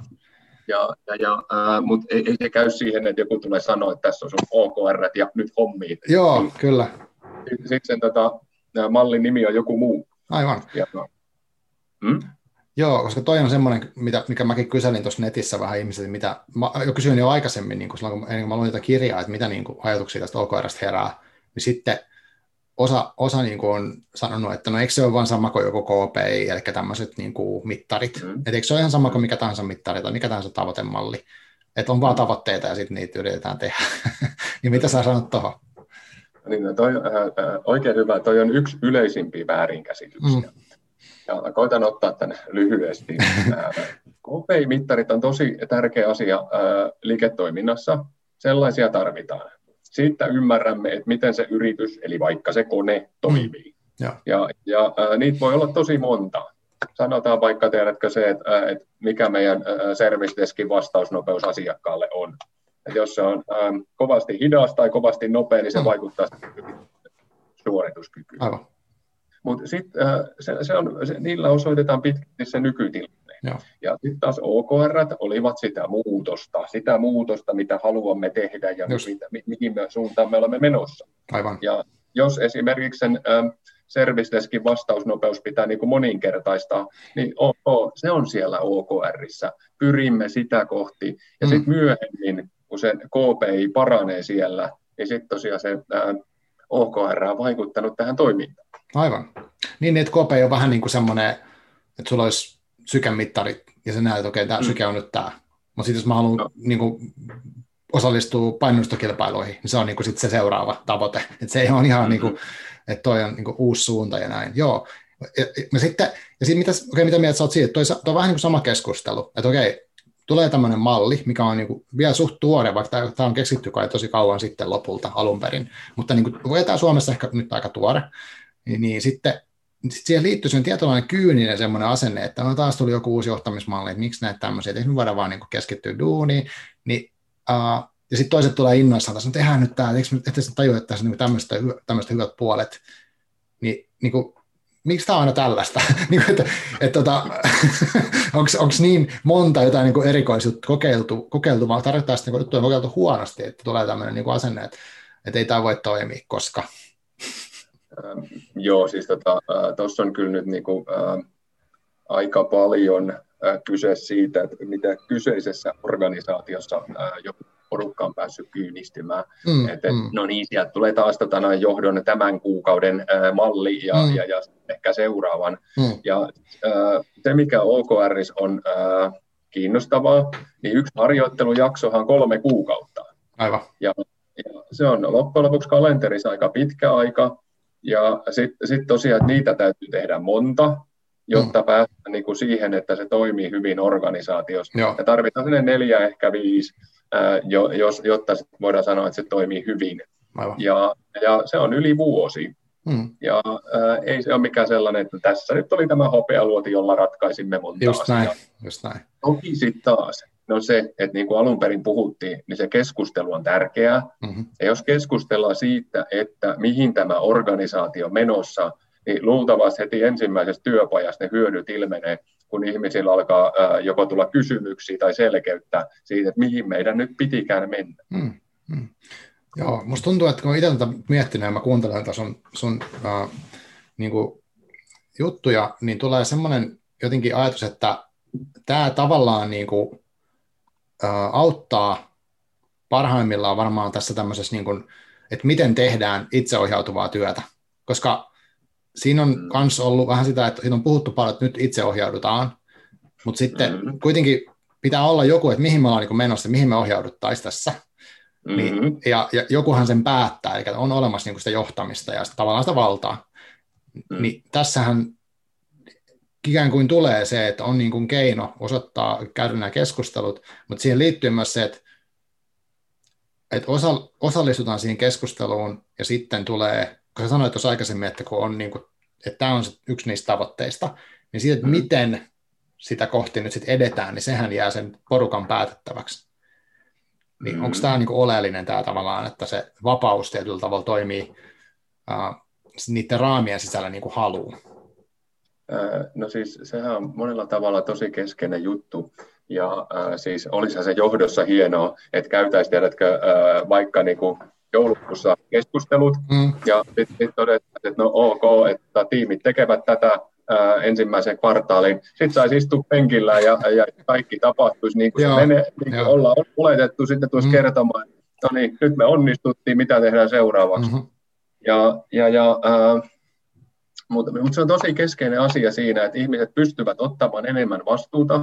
Ja, ja, ja, äh, Mutta ei, ei se käy siihen, että joku tulee sanoa, että tässä on sun OKR ja nyt hommiin. Joo, niin, kyllä. Sitten sen tota, mallin nimi on joku muu. Aivan. Ja, hmm? Joo, koska toi on semmoinen, mitä, mikä mäkin kyselin tuossa netissä vähän ihmisiltä, mitä mä jo kysyin jo aikaisemmin, niin kun, silloin, kun, ennen kuin mä luin tätä kirjaa, että mitä niin kuin, ajatuksia tästä OKRstä herää, niin sitten osa, osa niin kuin on sanonut, että no eikö se ole vain sama kuin joku KPI, eli tämmöiset niin kuin mittarit. Mm. Että eikö se ole ihan sama kuin mikä tahansa mittari tai mikä tahansa tavoitemalli. Että on vaan tavoitteita ja sitten niitä yritetään tehdä. niin mitä sä sanot tuohon? Niin, no toi, äh, äh, oikein hyvä. Toi on yksi yleisimpiä väärinkäsityksiä. Mm. Ja koitan ottaa tämän lyhyesti. Äh, KPI-mittarit on tosi tärkeä asia äh, liiketoiminnassa. Sellaisia tarvitaan siitä ymmärrämme, että miten se yritys, eli vaikka se kone, toimii. Mm. Ja, ja, ja ää, niitä voi olla tosi monta. Sanotaan vaikka, tiedätkö se, että, ää, että mikä meidän service deskin vastausnopeus asiakkaalle on. Että jos se on ää, kovasti hidas tai kovasti nopea, niin se mm. vaikuttaa suorituskykyyn. Mutta sitten se, se on, se, niillä osoitetaan pitkälti se nykytilanne. Joo. Ja sitten taas OKR olivat sitä muutosta, sitä muutosta, mitä haluamme tehdä ja mitä, mi, mihin me suuntaan me olemme menossa. Aivan. Ja jos esimerkiksi sen ähm, service vastausnopeus pitää niin kuin moninkertaistaa, niin OK, se on siellä OKRissa. Pyrimme sitä kohti. Ja mm. sitten myöhemmin, kun se KPI paranee siellä, niin sitten tosiaan se äh, OKR on vaikuttanut tähän toimintaan. Aivan. Niin, että KPI on vähän niin kuin semmoinen, että sulla olisi sykemittarit, ja sä näet, että okei, okay, tämä mm. syke on nyt tämä. Mutta sitten jos mä haluan no. niin kuin, osallistua painostokilpailuihin, niin se on niin kuin, sit se seuraava tavoite. Et se ei ole ihan, mm-hmm. niin kuin, että toi on niin kuin, uusi suunta ja näin. Joo. Ja, ja sitten, ja sitten mitä, okay, mitä mieltä sä oot siitä, toi, toi on vähän niin kuin sama keskustelu, että okei, okay, tulee tämmöinen malli, mikä on niin kuin vielä suht tuore, vaikka tämä on keksitty kai tosi kauan sitten lopulta alun perin, mutta niin kuin, tämä Suomessa ehkä nyt aika tuore, niin, niin sitten sit siihen liittyy sen tietynlainen kyyninen semmoinen asenne, että no taas tuli joku uusi johtamismalli, että miksi näitä tämmöisiä, että me voidaan vaan niin keskittyä duuniin, niin, uh, ja sitten toiset tulee innoissaan, että tehdään nyt tämä, eikö ette tajua, että tässä on niin tämmöiset hyvät puolet, niin, niin kuin, miksi tämä on aina tällaista? niin että, että, tota, onko niin monta jotain niin erikoisuutta kokeiltu, kokeiltu vaan tarkoittaa sitten niin juttuja kokeiltu huonosti, että tulee tämmöinen niin asenne, että, että ei tämä voi toimia, koska. Ähm, joo, siis tuossa tota, on kyllä nyt niin kuin, äh, aika paljon äh, kyse siitä, että mitä kyseisessä organisaatiossa äh, joku porukka on päässyt kyynistymään. Mm, että, mm. No niin, sieltä tulee taas tota, noin johdon tämän kuukauden ää, malli ja, mm. ja, ja ehkä seuraavan. Mm. Ja ää, se, mikä OKR on ää, kiinnostavaa, niin yksi harjoittelujaksohan on kolme kuukautta. Aivan. Ja, ja se on loppujen lopuksi kalenterissa aika pitkä aika, ja sitten sit tosiaan, että niitä täytyy tehdä monta, jotta mm. päästään niin kuin siihen, että se toimii hyvin organisaatiossa. Joo. Ja tarvitaan sinne neljä, ehkä viisi jos, jotta voidaan sanoa, että se toimii hyvin. Ja, ja se on yli vuosi. Hmm. Ja ää, ei se ole mikään sellainen, että tässä nyt oli tämä hopealuoti, jolla ratkaisimme monta just asiaa. Näin, just näin. Toki sitten taas, no se, että niin kuin alun perin puhuttiin, niin se keskustelu on tärkeää. Mm-hmm. Ja jos keskustellaan siitä, että mihin tämä organisaatio menossa, niin luultavasti heti ensimmäisestä työpajasta ne hyödyt ilmenee, kun ihmisillä alkaa ää, joko tulla kysymyksiä tai selkeyttä siitä, että mihin meidän nyt pitikään mennä. Hmm, hmm. Joo, musta tuntuu, että kun olen itse tätä miettinyt ja mä kuuntelen tätä sun, sun äh, niin kuin juttuja, niin tulee semmoinen jotenkin ajatus, että tämä tavallaan niin kuin, auttaa parhaimmillaan varmaan tässä tämmöisessä, niin kuin, että miten tehdään itseohjautuvaa työtä, koska siinä on myös mm. ollut vähän sitä, että siinä on puhuttu paljon, että nyt itse ohjaudutaan, mutta sitten mm-hmm. kuitenkin pitää olla joku, että mihin me ollaan niin menossa, mihin me ohjauduttaisiin tässä. Mm-hmm. Niin, ja, ja jokuhan sen päättää, eli on olemassa niin sitä johtamista ja sitä, tavallaan sitä valtaa. Mm-hmm. Niin tässähän ikään kuin tulee se, että on niin kuin keino osoittaa, käydä nämä keskustelut, mutta siihen liittyy myös se, että, että osa, osallistutaan siihen keskusteluun ja sitten tulee kun sä sanoit tuossa aikaisemmin, että kun on niin kuin, että tämä on yksi niistä tavoitteista, niin siitä, että mm. miten sitä kohti nyt sitten edetään, niin sehän jää sen porukan päätettäväksi. Niin mm. onko tämä niin oleellinen tämä tavallaan, että se vapaus tietyllä tavalla toimii uh, niiden raamien sisällä niin kuin haluaa? No siis sehän on monella tavalla tosi keskeinen juttu. Ja äh, siis olisihan se johdossa hienoa, että käytäisiin, tiedätkö, äh, vaikka niin kuin joulukuussa keskustelut mm. ja sitten sit todetaan, että no ok, että tiimit tekevät tätä ää, ensimmäisen kvartaalin. Sitten saisi istua penkillä ja, ja kaikki tapahtuisi niin kuin Joo. se menee, niin kuin ollaan oletettu, sitten tulisi mm. kertomaan, no niin, nyt me onnistuttiin, mitä tehdään seuraavaksi. Mm-hmm. Ja, ja, ja ää, mutta, mutta se on tosi keskeinen asia siinä, että ihmiset pystyvät ottamaan enemmän vastuuta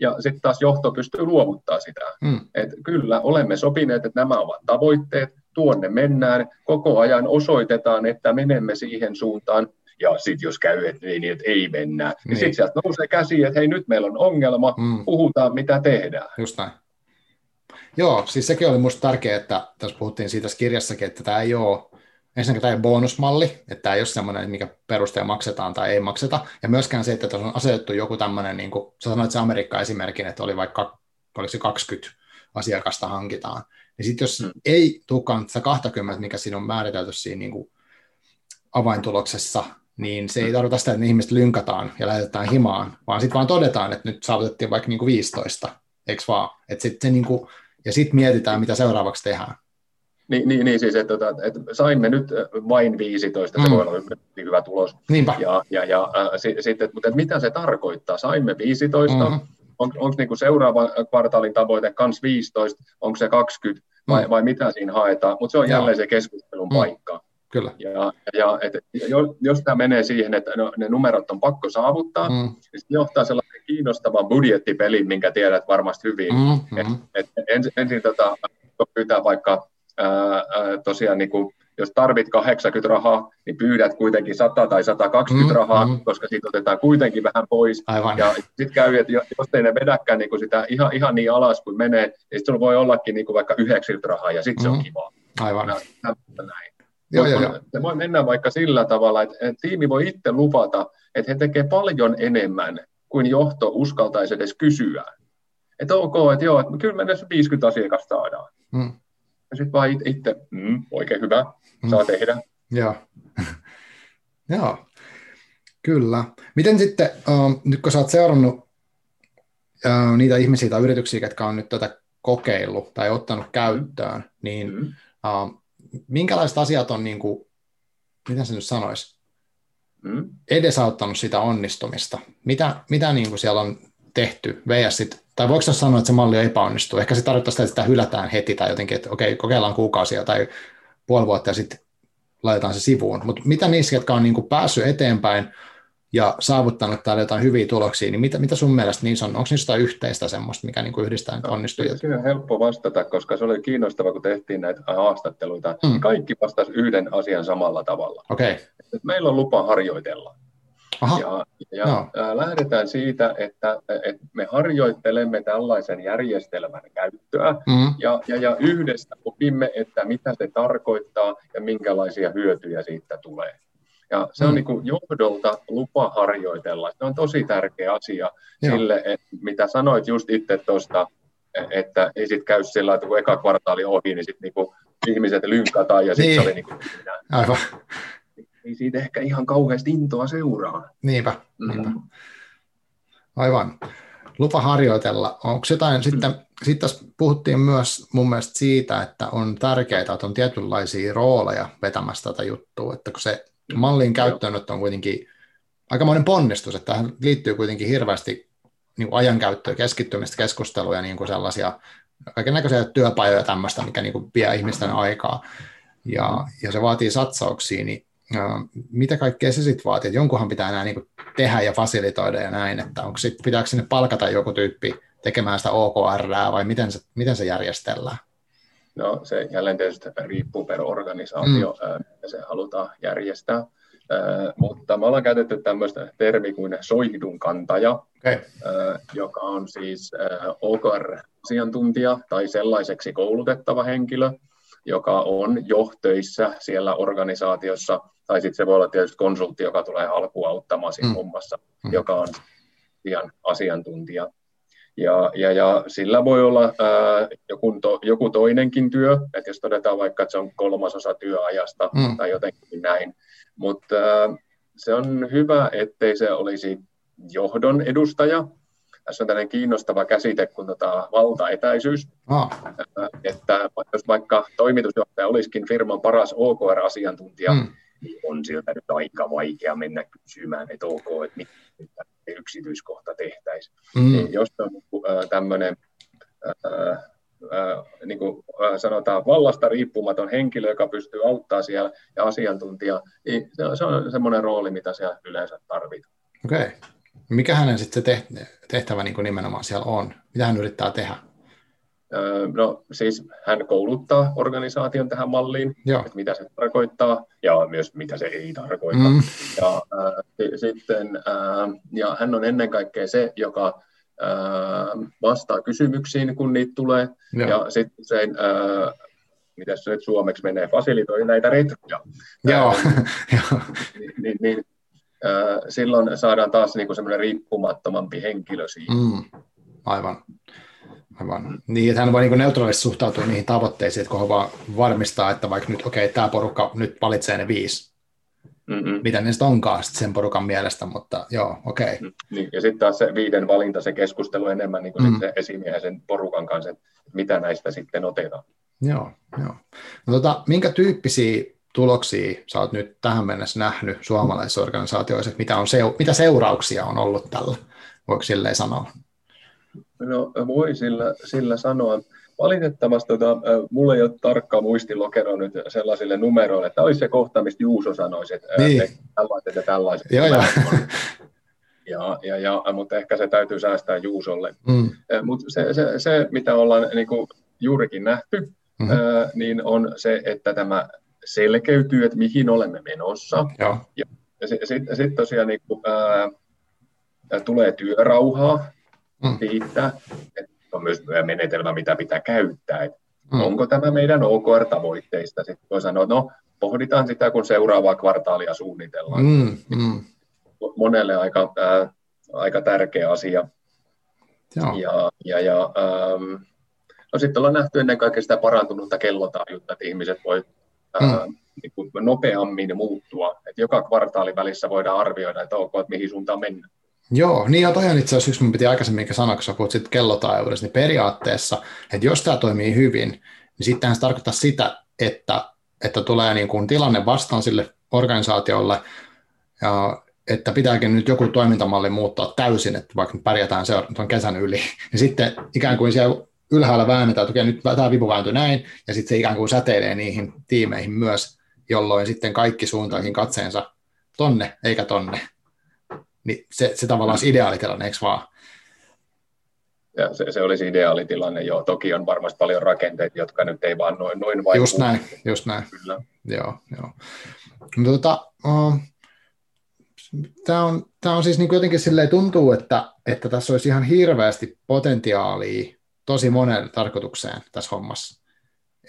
ja sitten taas johto pystyy luovuttaa sitä. Mm. Et kyllä, olemme sopineet, että nämä ovat tavoitteet, tuonne mennään, koko ajan osoitetaan, että menemme siihen suuntaan, ja sitten jos käy, että ei, niin, että ei mennä, niin, niin sitten sieltä nousee käsi, että hei nyt meillä on ongelma, mm. puhutaan mitä tehdään. Just näin. Joo, siis sekin oli minusta tärkeää, että tässä puhuttiin siitä kirjassakin, että tämä ei ole ensinnäkin tämä ei bonusmalli, että tämä ei ole sellainen, mikä perusteella maksetaan tai ei makseta, ja myöskään se, että tässä on asetettu joku tämmöinen, niin kuin sä sanoit se Amerikka-esimerkin, että oli vaikka, oliko se 20 asiakasta hankitaan, niin sitten jos mm. ei tulekaan sitä 20, mikä siinä on määritelty siinä niin kuin avaintuloksessa, niin se ei mm. tarkoita sitä, että ihmiset lynkataan ja lähetetään himaan, vaan sitten vaan todetaan, että nyt saavutettiin vaikka niin kuin 15, eikö vaan? Et sit se niin kuin, ja sitten mietitään, mitä seuraavaksi tehdään. Niin, niin, niin siis, että, että, että saimme nyt vain 15, mm. se voi olla hyvä tulos. Niinpä. Ja, ja, ja äh, sitten, mutta että mitä se tarkoittaa? Saimme 15, mm-hmm. on, onko niin kuin seuraava kvartaalin tavoite kans 15, onko se 20 vai, mm. vai mitä siinä haetaan, mutta se on jälleen se keskustelun mm. paikka. Kyllä. Ja, ja et, jos, jos tämä menee siihen, että no, ne numerot on pakko saavuttaa, mm. niin se johtaa sellaisen kiinnostavan budjettipelin, minkä tiedät varmasti hyvin. Mm, mm. Et, et ensin, ensin tota, pyytää vaikka ää, tosiaan niin kuin jos tarvit 80 rahaa, niin pyydät kuitenkin 100 tai 120 mm, rahaa, mm. koska siitä otetaan kuitenkin vähän pois. Aivan. Ja sitten käy, että jos ei ne vedäkään niin kuin sitä ihan, ihan niin alas kuin menee, niin sitten voi ollakin niin kuin vaikka 90 rahaa ja sitten mm. se on mm. kiva. Aivan. Näin. Joo, joo, joo. Se voi mennä vaikka sillä tavalla, että tiimi voi itse luvata, että he tekee paljon enemmän kuin johto uskaltaisi edes kysyä. Että ok, että joo, että kyllä me 50 asiakasta saadaan. Mm. Ja sitten vaan itse, mm, oikein hyvä, mm. saa tehdä. Joo. joo, kyllä. Miten sitten, uh, nyt kun sä oot seurannut uh, niitä ihmisiä tai yrityksiä, jotka on nyt tätä kokeillut tai ottanut käyttöön, niin mm. uh, minkälaiset asiat on, niin kuin, miten se nyt sanoisi, mm. edesauttanut sitä onnistumista? Mitä, mitä niin kuin siellä on tehty vs. Sit, tai voiko sanoa, että se malli on epäonnistunut? Ehkä se tarkoittaa sitä, että sitä hylätään heti tai jotenkin, että okei, kokeillaan kuukausia tai puoli vuotta ja sitten laitetaan se sivuun. Mutta mitä niissä, jotka on niin kuin päässyt eteenpäin, ja saavuttanut täällä jotain hyviä tuloksia, niin mitä, mitä sun mielestä niissä on? Onko niissä jotain yhteistä semmoista, mikä niin kuin yhdistää nyt onnistujia? Se on helppo vastata, koska se oli kiinnostava, kun tehtiin näitä haastatteluita. Mm. Kaikki vastasivat yhden asian samalla tavalla. Okay. Meillä on lupa harjoitella. Aha. Ja, ja lähdetään siitä, että, että me harjoittelemme tällaisen järjestelmän käyttöä mm. ja, ja, ja yhdessä opimme, että mitä se tarkoittaa ja minkälaisia hyötyjä siitä tulee. Ja se on mm. niin kuin johdolta lupa harjoitella. Se on tosi tärkeä asia Joo. sille, että mitä sanoit just itse tuosta, että ei sitten käy sillä että kun eka kvartaali ohi, niin sitten niinku ihmiset lynkataan ja sitten niin. se oli niinku, Aivan. Ei siitä ehkä ihan kauheasti intoa seuraa. Niinpä, niinpä. Aivan. Lupa harjoitella. Onko jotain, mm. sitten, sitten tässä puhuttiin myös mun mielestä siitä, että on tärkeää, että on tietynlaisia rooleja vetämässä tätä juttua, että kun se mallin käyttöönotto on kuitenkin aikamoinen ponnistus, että tähän liittyy kuitenkin hirveästi niin ajankäyttöä, keskittymistä, keskusteluja, niin kuin sellaisia kaikenlaisia työpajoja tämmöistä, mikä niin kuin vie ihmisten aikaa, ja, ja se vaatii satsauksia, niin mitä kaikkea se sitten vaatii, että jonkunhan pitää enää niin kuin tehdä ja fasilitoida ja näin, että onko sit, pitääkö sinne palkata joku tyyppi tekemään sitä OKR vai miten se, miten se järjestellään? No se jälleen tietysti riippuu per organisaatio, mm. ja se halutaan järjestää. mutta me ollaan käytetty tämmöistä termi kuin soihdun kantaja, okay. joka on siis OKR-asiantuntija tai sellaiseksi koulutettava henkilö, joka on johtöissä siellä organisaatiossa, tai sitten se voi olla tietysti konsultti, joka tulee alkuun auttamaan siinä mm. hommassa, mm. joka on asiantuntija. Ja, ja, ja sillä voi olla ää, joku, to, joku toinenkin työ, että jos todetaan vaikka, että se on kolmasosa työajasta mm. tai jotenkin näin. Mutta se on hyvä, ettei se olisi johdon edustaja. Tässä on tällainen kiinnostava käsite kuin tota valtaetäisyys. Ah. Että jos vaikka toimitusjohtaja olisikin firman paras OKR-asiantuntija, mm. On siltä nyt aika vaikea mennä kysymään, että ok, että mitä yksityiskohta tehtäisiin. Mm. Niin jos on äh, tämmöinen äh, niin kuin sanotaan, vallasta riippumaton henkilö, joka pystyy auttamaan siellä ja asiantuntija, niin se on semmoinen rooli, mitä siellä yleensä tarvitaan. Okei. Okay. Mikä hänen sitten se tehtävä niin kuin nimenomaan siellä on? Mitä hän yrittää tehdä? No siis hän kouluttaa organisaation tähän malliin, Joo. että mitä se tarkoittaa ja myös mitä se ei tarkoita. Mm. Ja, äh, sitten, äh, ja hän on ennen kaikkea se, joka äh, vastaa kysymyksiin, kun niitä tulee. Joo. Ja sitten se, äh, mitä se nyt suomeksi menee, fasilitoi näitä retroja. Joo. äh, niin, niin, niin äh, silloin saadaan taas niinku semmoinen riippumattomampi henkilö siihen. Mm. Aivan. Aivan. Niin, että hän voi niin neutraalisti suhtautua niihin tavoitteisiin, että kun vaan varmistaa, että vaikka nyt, okei, okay, tämä porukka nyt valitsee ne viisi, Mm-mm. mitä ne sitten onkaan sit sen porukan mielestä, mutta joo, okei. Okay. Mm, niin, ja sitten taas se viiden valinta, se keskustelu enemmän niin kuin mm. se esimiehen sen porukan kanssa, että mitä näistä sitten otetaan. Joo, joo. No, tota, minkä tyyppisiä tuloksia sä oot nyt tähän mennessä nähnyt suomalaisissa organisaatioissa, mitä, on seu- mitä seurauksia on ollut tällä, voiko silleen sanoa? No voi sillä, sillä sanoa. Valitettavasti tota, mulla ei ole tarkkaa muistilokero nyt sellaisille numeroille, että olisi se kohta, mistä Juuso sanoisi, että niin. tällaiset ja tällaiset. Joo, joo. Ja, ja, ja, mutta ehkä se täytyy säästää Juusolle. Mm. Mutta se, se, se, mitä ollaan niin kuin juurikin nähty, mm-hmm. ää, niin on se, että tämä selkeytyy, että mihin olemme menossa. Joo. Ja, sitten sit tosiaan niin kuin, ää, tulee työrauhaa. Siitä, että on myös menetelmä, mitä pitää käyttää. Että mm. Onko tämä meidän OKR-tavoitteista? Sitten voi sanoa, no, pohditaan sitä, kun seuraavaa kvartaalia suunnitellaan. Mm, mm. Monelle aika, ää, aika tärkeä asia. Joo. Ja, ja, ja ähm, no sitten ollaan nähty ennen kaikkea sitä parantunutta kellotaajuutta, että ihmiset voi mm. ää, niin kuin nopeammin muuttua. Että joka kvartaalin välissä voidaan arvioida, että ok, että mihin suuntaan mennään. Joo, niin ja toi on itse asiassa yksi, mun piti aikaisemmin sanoa, kun sä puhut sitten kellotaajuudesta, niin periaatteessa, että jos tämä toimii hyvin, niin sittenhän se tarkoittaa sitä, että, että tulee niin kuin tilanne vastaan sille organisaatiolle, ja että pitääkin nyt joku toimintamalli muuttaa täysin, että vaikka pärjätään tuon kesän yli, niin sitten ikään kuin siellä ylhäällä väännetään, että okei, nyt tämä vipu vääntyi näin, ja sitten se ikään kuin säteilee niihin tiimeihin myös, jolloin sitten kaikki suuntaihin katseensa tonne eikä tonne. Niin se, se tavallaan se ideaalitilanne, eikö vaan? Ja se, se olisi ideaalitilanne, joo. Toki on varmasti paljon rakenteita, jotka nyt ei vaan noin, noin vaikuta. Just näin, just näin. Kyllä. Joo, joo. No, tota, uh, tämä on, tämä on siis niin jotenkin silleen tuntuu, että, että tässä olisi ihan hirveästi potentiaalia tosi monen tarkoitukseen tässä hommassa.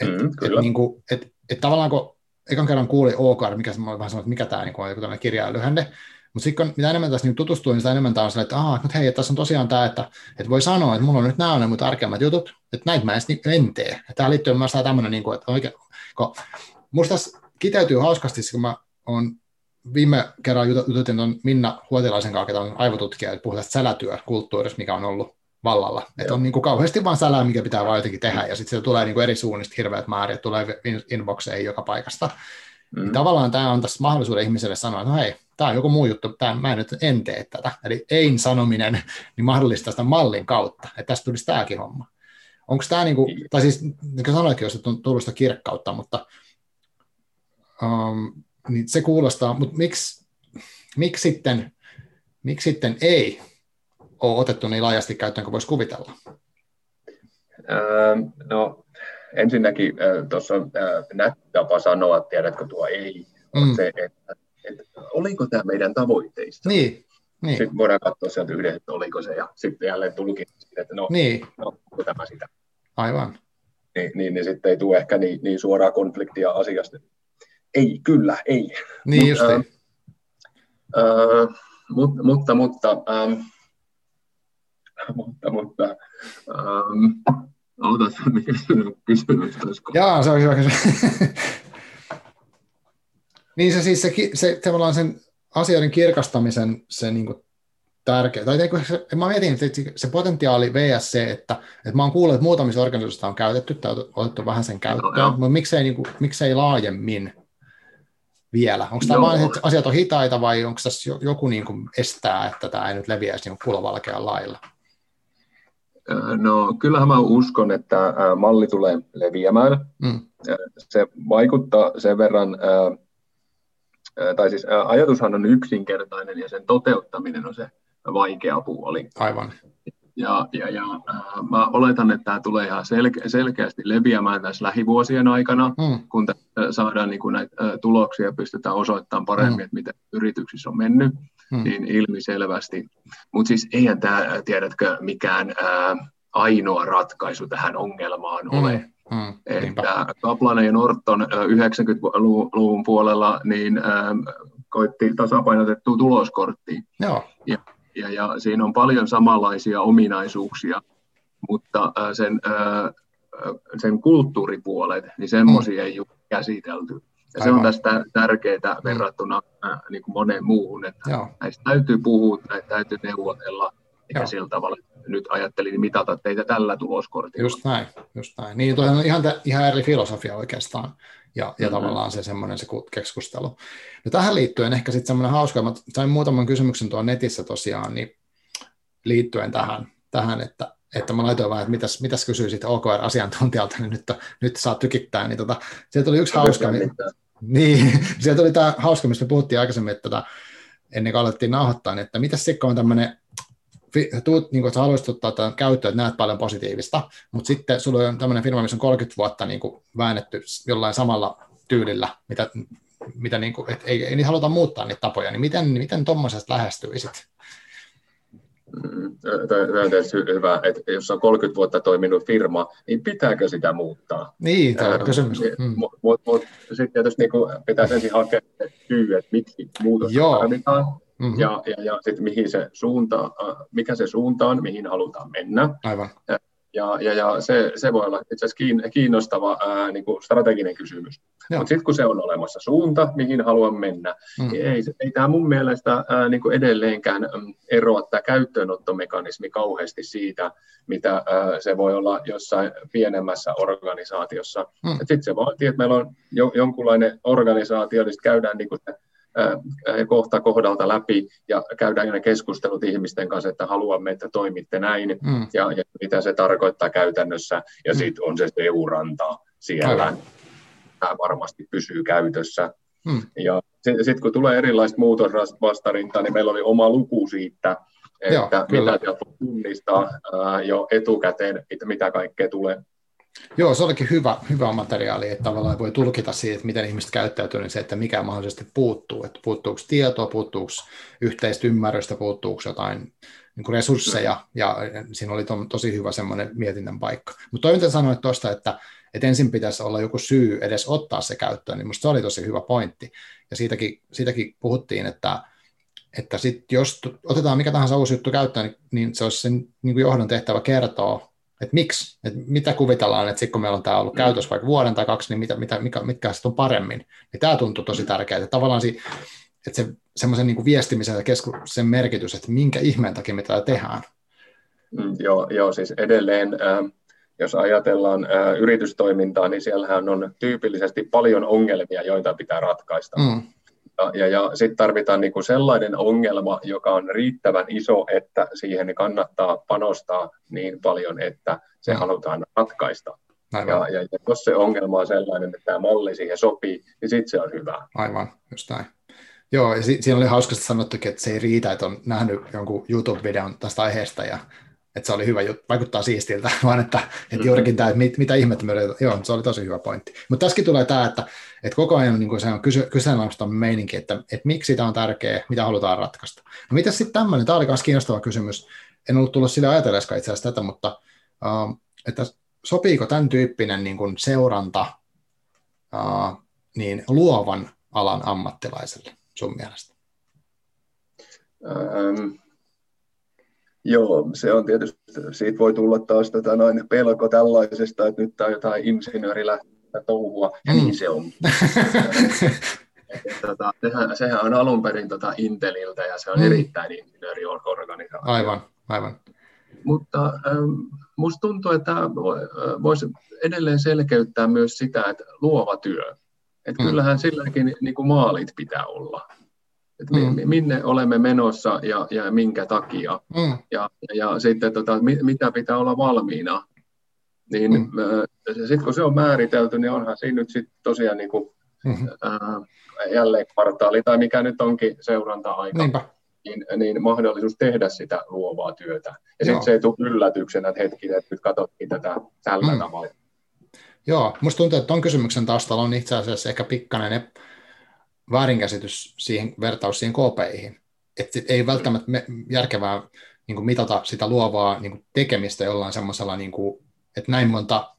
Et, mm, et, niin kuin, et, et tavallaan kun ekan kerran kuulin OKR, mikä mä vähän sanoin, että mikä tämä niin on, joku tämmöinen kirjailyhänne, mutta sitten mitä enemmän tässä niin tutustuu, niin sitä enemmän tämä on sellainen, että, aha, mutta hei, tässä on tosiaan tämä, että, että voi sanoa, että mulla on nyt nämä on ne mun tärkeimmät jutut, että näitä mä en, en tee. Ja tämä liittyy myös tämmöinen, niin kuin, että oikein, kun musta tässä kiteytyy hauskasti, kun mä oon viime kerran jututin tuon Minna Huotilaisen kanssa, joka on aivotutkija, että puhutaan sälätyökulttuurista, mikä on ollut vallalla. Että on niin kuin kauheasti vaan sälää, mikä pitää vaan jotenkin tehdä, ja sitten se tulee niin kuin eri suunnista hirveät määrit, tulee inboxeihin joka paikasta. Mm. Niin tavallaan tämä on tässä mahdollisuuden ihmiselle sanoa, että no hei, tämä on joku muu juttu, tämä, mä en nyt en tee tätä. Eli ein sanominen niin mahdollistaa sitä mallin kautta, että tästä tulisi tämäkin homma. Onko tämä, niin kuin, tai siis niin kuin sanoitkin, jos on tullut sitä kirkkautta, mutta um, niin se kuulostaa, mutta miksi, miksi, sitten, miksi sitten ei ole otettu niin laajasti käyttöön kuin voisi kuvitella? Öö, no ensinnäkin tuossa nätti tapa sanoa, tiedätkö tuo ei, mm. se, että, että oliko tämä meidän tavoitteista. Niin, niin. Sitten voidaan katsoa sieltä yhdessä, että oliko se, ja sitten jälleen tulikin että no, niin. no tämä sitä. Aivan. Niin, niin, niin sitten ei tule ehkä niin, niin suoraa konfliktia asiasta. Ei, kyllä, ei. Niin just äh, äh, mutta, mutta, mutta, ähm, mutta, mutta, ähm, Otas, mikä se kysymys olisiko? Jaa, se on kysymys. Niin se siis se, se tavallaan sen asioiden kirkastamisen se niin kuin tärkeä. Tai se, mä mietin, että se potentiaali VSC, että, että mä oon kuullut, että muutamissa organisaatioissa on käytetty tai otettu vähän sen käyttöön, no, mutta miksei, niin kuin, miksei laajemmin vielä? Onko tämä vain, että asiat on hitaita vai onko tässä joku niin kuin estää, että tämä ei nyt leviäisi niin kulovalkean lailla? No kyllähän mä uskon, että malli tulee leviämään. Mm. Se vaikuttaa sen verran, tai siis ajatushan on yksinkertainen ja sen toteuttaminen on se vaikea puoli. Aivan. Ja, ja, ja äh, mä oletan, että tämä tulee ihan selke- selkeästi leviämään tässä lähivuosien aikana, mm. kun saadaan niin kuin näitä tuloksia ja pystytään osoittamaan paremmin, mm. että miten yrityksissä on mennyt hmm. niin ilmiselvästi. Mutta siis eihän tämä, tiedätkö, mikään ää, ainoa ratkaisu tähän ongelmaan hmm. ole. Hmm. Että Kaplan ja Norton 90-luvun puolella niin koitti tasapainotettua tuloskorttia. Joo. Ja, ja, ja siinä on paljon samanlaisia ominaisuuksia, mutta sen, sen kulttuuripuolet, niin semmoisia hmm. ei ole käsitelty. Ja se on tästä tärkeää mm. verrattuna niin kuin moneen muuhun, että Joo. näistä täytyy puhua, näistä täytyy neuvotella, eikä sillä tavalla nyt ajattelin mitata teitä tällä tuloskortilla. Just näin, just näin. Niin, toi on ihan, ihan eri filosofia oikeastaan, ja, ja mm-hmm. tavallaan se semmoinen se keskustelu. No tähän liittyen ehkä sitten semmoinen hauska, mä sain muutaman kysymyksen tuon netissä tosiaan, niin liittyen tähän, tähän että, että mä laitoin vaan, että mitäs, mitäs kysyisit OKR-asiantuntijalta, niin nyt, nyt saa tykittää, niin tota, sieltä tuli yksi hauska, niin, sieltä tuli tämä hauska, mistä me puhuttiin aikaisemmin, että tota, ennen kuin alettiin nauhoittaa, niin että mitä Sikko on tämmöinen, tuut, niin kuin sä haluaisit ottaa tämän käyttöön, että näet paljon positiivista, mutta sitten sulla on tämmöinen firma, missä on 30 vuotta niin kuin väännetty jollain samalla tyylillä, mitä, mitä niin kuin, et ei, ei niitä haluta muuttaa niitä tapoja, niin miten, miten tuommoisesta lähestyisit? Mm Tämä on tietysti hyvä, että jos on 30 vuotta toiminut firma, niin pitääkö sitä muuttaa? Niin, tämä on kysymys. Mm. Mutta mut, mut, sitten tietysti niin pitäisi ensin hakea syy, että miksi muutos tarvitaan. Mm-hmm. Ja, ja, ja sitten mihin se suunta, mikä se suunta on, mihin halutaan mennä. Aivan. Ja, ja, ja se, se voi olla itse asiassa kiinnostava ää, niin kuin strateginen kysymys. Mutta sitten kun se on olemassa suunta, mihin haluan mennä, mm. niin ei, ei tämä mun mielestä ää, niin kuin edelleenkään mm, eroa tämä käyttöönottomekanismi kauheasti siitä, mitä ää, se voi olla jossain pienemmässä organisaatiossa. Mm. Sitten se vaatii, että meillä on jo, jonkunlainen organisaatio, niin käydään niin kuin kohta kohdalta läpi ja käydään ne keskustelut ihmisten kanssa, että haluamme, että toimitte näin mm. ja, ja mitä se tarkoittaa käytännössä ja mm. sitten on se seuranta siellä. Aivan. Tämä varmasti pysyy käytössä. Mm. Ja sitten sit kun tulee erilaista muutosvastarintaa, niin meillä oli oma luku siitä, että Joo, mitä sieltä tunnistaa ää, jo etukäteen, että mitä kaikkea tulee Joo, se olikin hyvä, hyvä materiaali, että tavallaan voi tulkita siitä, että miten ihmiset käyttäytyy, niin se, että mikä mahdollisesti puuttuu, että puuttuuko tietoa, puuttuuko yhteistä ymmärrystä, puuttuuko jotain niin kuin resursseja, ja siinä oli to, tosi hyvä semmoinen mietinnän paikka. Mutta toi, mitä sanoit tuosta, että, että ensin pitäisi olla joku syy edes ottaa se käyttöön, niin minusta se oli tosi hyvä pointti, ja siitäkin, siitäkin puhuttiin, että, että sit jos otetaan mikä tahansa uusi juttu käyttöön, niin, niin se olisi sen niin kuin johdon tehtävä kertoa että miksi, että mitä kuvitellaan, että sitten kun meillä on tämä ollut mm. käytössä vaikka vuoden tai kaksi, niin mitä, mitä, mikä, mitkä sitten on paremmin, niin tämä tuntuu tosi tärkeää, että tavallaan si, että se semmoisen niin viestimisen ja kesku, sen merkitys, että minkä ihmeen takia me tätä tehdään. Mm, joo, joo, siis edelleen, äh, jos ajatellaan äh, yritystoimintaa, niin siellähän on tyypillisesti paljon ongelmia, joita pitää ratkaista. Mm. Ja, ja, ja sitten tarvitaan niinku sellainen ongelma, joka on riittävän iso, että siihen kannattaa panostaa niin paljon, että se mm. halutaan ratkaista. Ja, ja, ja jos se ongelma on sellainen, että tämä malli siihen sopii, niin sitten se on hyvä. Aivan, just näin. Joo, ja si- siinä oli hauskasti sanottukin, että se ei riitä, että on nähnyt jonkun YouTube-videon tästä aiheesta ja että se oli hyvä vaikuttaa siistiltä, vaan että, että juurikin tämä, että mit, mitä ihmettä me yritetään, joo, se oli tosi hyvä pointti. Mutta tässäkin tulee tämä, että, että koko ajan niin kuin se on kyse, kyseenalaista meininki, että, että miksi tämä on tärkeä, mitä halutaan ratkaista. No mitä sitten tämmöinen, tämä oli myös kiinnostava kysymys, en ollut tullut sille ajatelleskaan itse asiassa tätä, mutta uh, että sopiiko tämän tyyppinen niin kuin seuranta uh, niin luovan alan ammattilaiselle sun mielestä? Um Joo, se on tietysti, siitä voi tulla taas tätä noin pelko tällaisesta, että nyt tämä on jotain insinöörilähtöistä touhua, ja niin se on. tota, sehän, sehän on alun perin tota Inteliltä, ja se on mm. erittäin insinööriorganisaatio. Aivan, aivan. Mutta ähm, musta tuntuu, että voisi edelleen selkeyttää myös sitä, että luova työ. Että mm. kyllähän silläkin niin kuin maalit pitää olla että mm. minne olemme menossa ja, ja minkä takia. Mm. Ja, ja sitten tota, mitä pitää olla valmiina. Niin mm. sitten kun se on määritelty, niin onhan siinä nyt sitten tosiaan niin kuin, mm-hmm. ää, jälleen kvartaali tai mikä nyt onkin seuranta-aika. Niinpä. Niin, niin mahdollisuus tehdä sitä luovaa työtä. Ja sitten se ei tule yllätyksenä, että hetkinen, että nyt katsottiin tätä tällä mm. tavalla. Joo, musta tuntuu, että tuon kysymyksen taustalla on itse asiassa ehkä pikkainen väärinkäsitys siihen vertaus siihen KPIhin. Että ei välttämättä me, järkevää niin kuin mitata sitä luovaa niin kuin tekemistä jollain semmoisella, niin kuin, että näin monta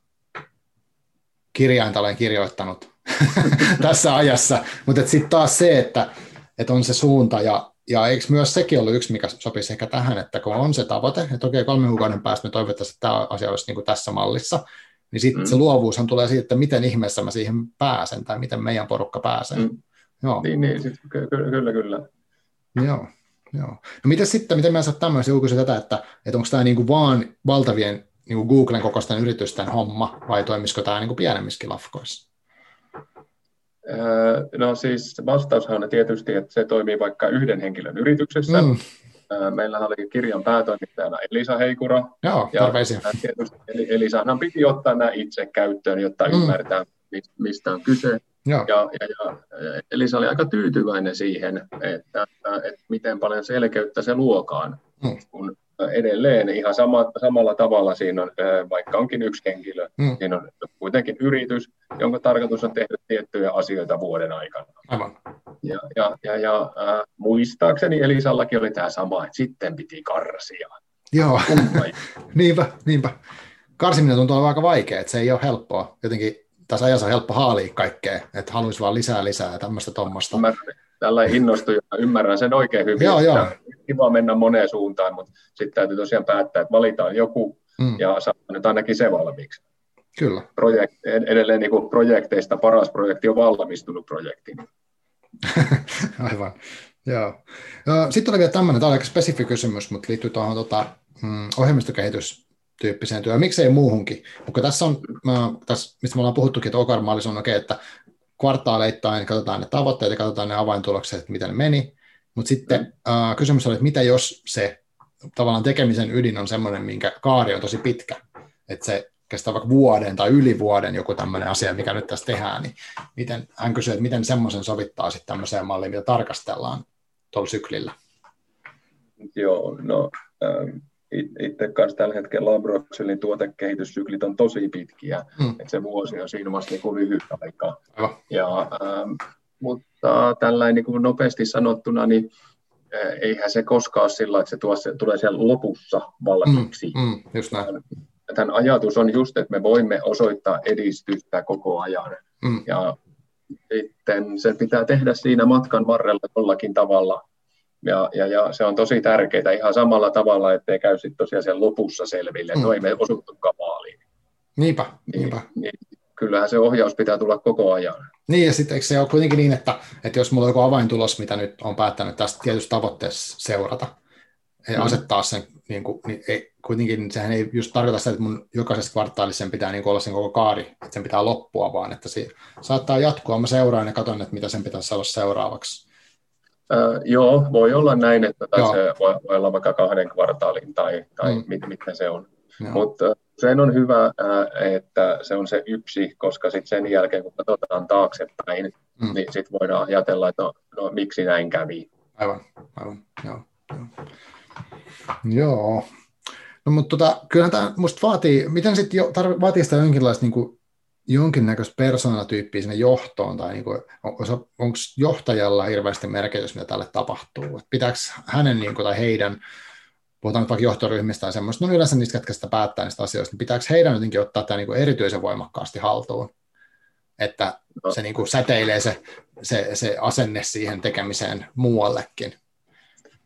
kirjainta olen kirjoittanut tässä ajassa, mutta sitten taas se, että, että on se suunta ja, ja eikö myös sekin ollut yksi, mikä sopisi ehkä tähän, että kun on se tavoite, että okei, kolme kuukauden päästä me toivottavasti että tämä asia olisi niin kuin tässä mallissa, niin sitten mm. se luovuushan tulee siitä, että miten ihmeessä mä siihen pääsen tai miten meidän porukka pääsee. Mm. Joo. Niin, niin sit, kyllä, kyllä, kyllä. Joo, joo. No miten sitten, miten mä saat tämmöisen ulkoisen tätä, että, että onko tämä niinku vaan valtavien niinku Googlen kokoisten yritysten homma, vai toimisiko tämä niinku pienemmissäkin lafkoissa? Öö, no siis vastaushan on tietysti, että se toimii vaikka yhden henkilön yrityksessä. Mm. Meillä oli kirjan päätoimittajana Elisa Heikura. Joo, ja tietysti Elisahan piti ottaa nämä itse käyttöön, jotta mm. ymmärtää, mistä on kyse. Ja, ja, ja Elisa oli aika tyytyväinen siihen, että, että miten paljon selkeyttä se luokaan, mm. kun edelleen ihan sama, samalla tavalla siinä on, vaikka onkin yksi henkilö, mm. siinä on kuitenkin yritys, jonka tarkoitus on tehdä tiettyjä asioita vuoden aikana. Aivan. Ja, ja, ja, ja äh, muistaakseni Elisallakin oli tämä sama, että sitten piti karsia. Joo, niinpä, niinpä. Karsiminen tuntuu aika vaikea, että se ei ole helppoa. Jotenkin tässä ajassa on helppo haalia kaikkea, että haluaisi vaan lisää lisää ja tämmöistä tuommoista. Tällä innostui ja ymmärrän sen oikein hyvin. Joo, joo. Kiva mennä moneen suuntaan, mutta sitten täytyy tosiaan päättää, että valitaan joku mm. ja saa nyt ainakin se valmiiksi. Kyllä. Projekt, edelleen niin kuin projekteista paras projekti on valmistunut projekti. Aivan. Joo. Sitten oli vielä tämmöinen, tämä on aika spesifi kysymys, mutta liittyy tuohon tota, mm, ohjelmistokehitystyyppiseen työhön, miksei muuhunkin. Mutta tässä on, mä, tässä, mistä me ollaan puhuttukin, että Okarmaalis on okei, okay, että kvartaaleittain katsotaan ne tavoitteet ja katsotaan ne avaintulokset, että miten ne meni, mutta sitten mm. äh, kysymys oli, että mitä jos se tavallaan tekemisen ydin on semmoinen, minkä kaari on tosi pitkä, että se kestää vaikka vuoden tai yli vuoden joku tämmöinen asia, mikä nyt tässä tehdään, niin miten, hän kysyy, että miten semmoisen sovittaa sitten tämmöiseen malliin, mitä tarkastellaan tuolla syklillä? Joo, no ähm, itse kanssa tällä hetkellä Labroxelin tuotekehityssyklit on tosi pitkiä, hmm. että se vuosi on siinä vasta niin lyhyt aika. Ja, ähm, mutta tällainen niin kuin nopeasti sanottuna, niin äh, eihän se koskaan ole sillä, että se, tuo, se tulee siellä lopussa valmiiksi. Hmm, hmm, just näin tämän ajatus on just, että me voimme osoittaa edistystä koko ajan. Mm. Ja sitten se pitää tehdä siinä matkan varrella jollakin tavalla. Ja, ja, ja se on tosi tärkeää ihan samalla tavalla, ettei käy sitten tosiaan sen lopussa selville, että mm. no ei me osuttukaan maaliin. Niinpä, niin, niinpä. Niin, niin, kyllähän se ohjaus pitää tulla koko ajan. Niin, ja sitten se on kuitenkin niin, että, että jos mulla on joku avaintulos, mitä nyt on päättänyt tästä tietystä tavoitteessa seurata, mm. asettaa sen, niin kuin, niin ei, kuitenkin sehän ei just tarkoita sitä, että mun jokaisessa kvartaalissa sen pitää niin olla sen koko kaari, että sen pitää loppua, vaan että se saattaa jatkua. Mä seuraan ja katson, että mitä sen pitäisi olla seuraavaksi. Äh, joo, voi olla näin, että tai se voi, voi olla vaikka kahden kvartaalin tai, tai mm. mit, mitä se on. Mutta sen on hyvä, että se on se yksi, koska sitten sen jälkeen, kun katsotaan taaksepäin, mm. niin sitten voidaan ajatella, että no, no miksi näin kävi. Aivan, aivan, joo. Joo. joo. No mutta tota, kyllähän tämä musta vaatii, miten sitten jo, tarv- vaatii sitä jonkinlaista niin kuin, jonkinnäköistä persoonatyyppiä sinne johtoon, tai niin kuin, on, onko johtajalla hirveästi merkitys, mitä tälle tapahtuu? Et pitääkö hänen niin kuin, tai heidän, puhutaan vaikka johtoryhmistä tai semmoista, no yleensä niistä, ketkä sitä päättää niistä asioista, niin pitääkö heidän jotenkin ottaa tämä niin kuin erityisen voimakkaasti haltuun? Että no. se niin kuin säteilee se, se, se asenne siihen tekemiseen muuallekin.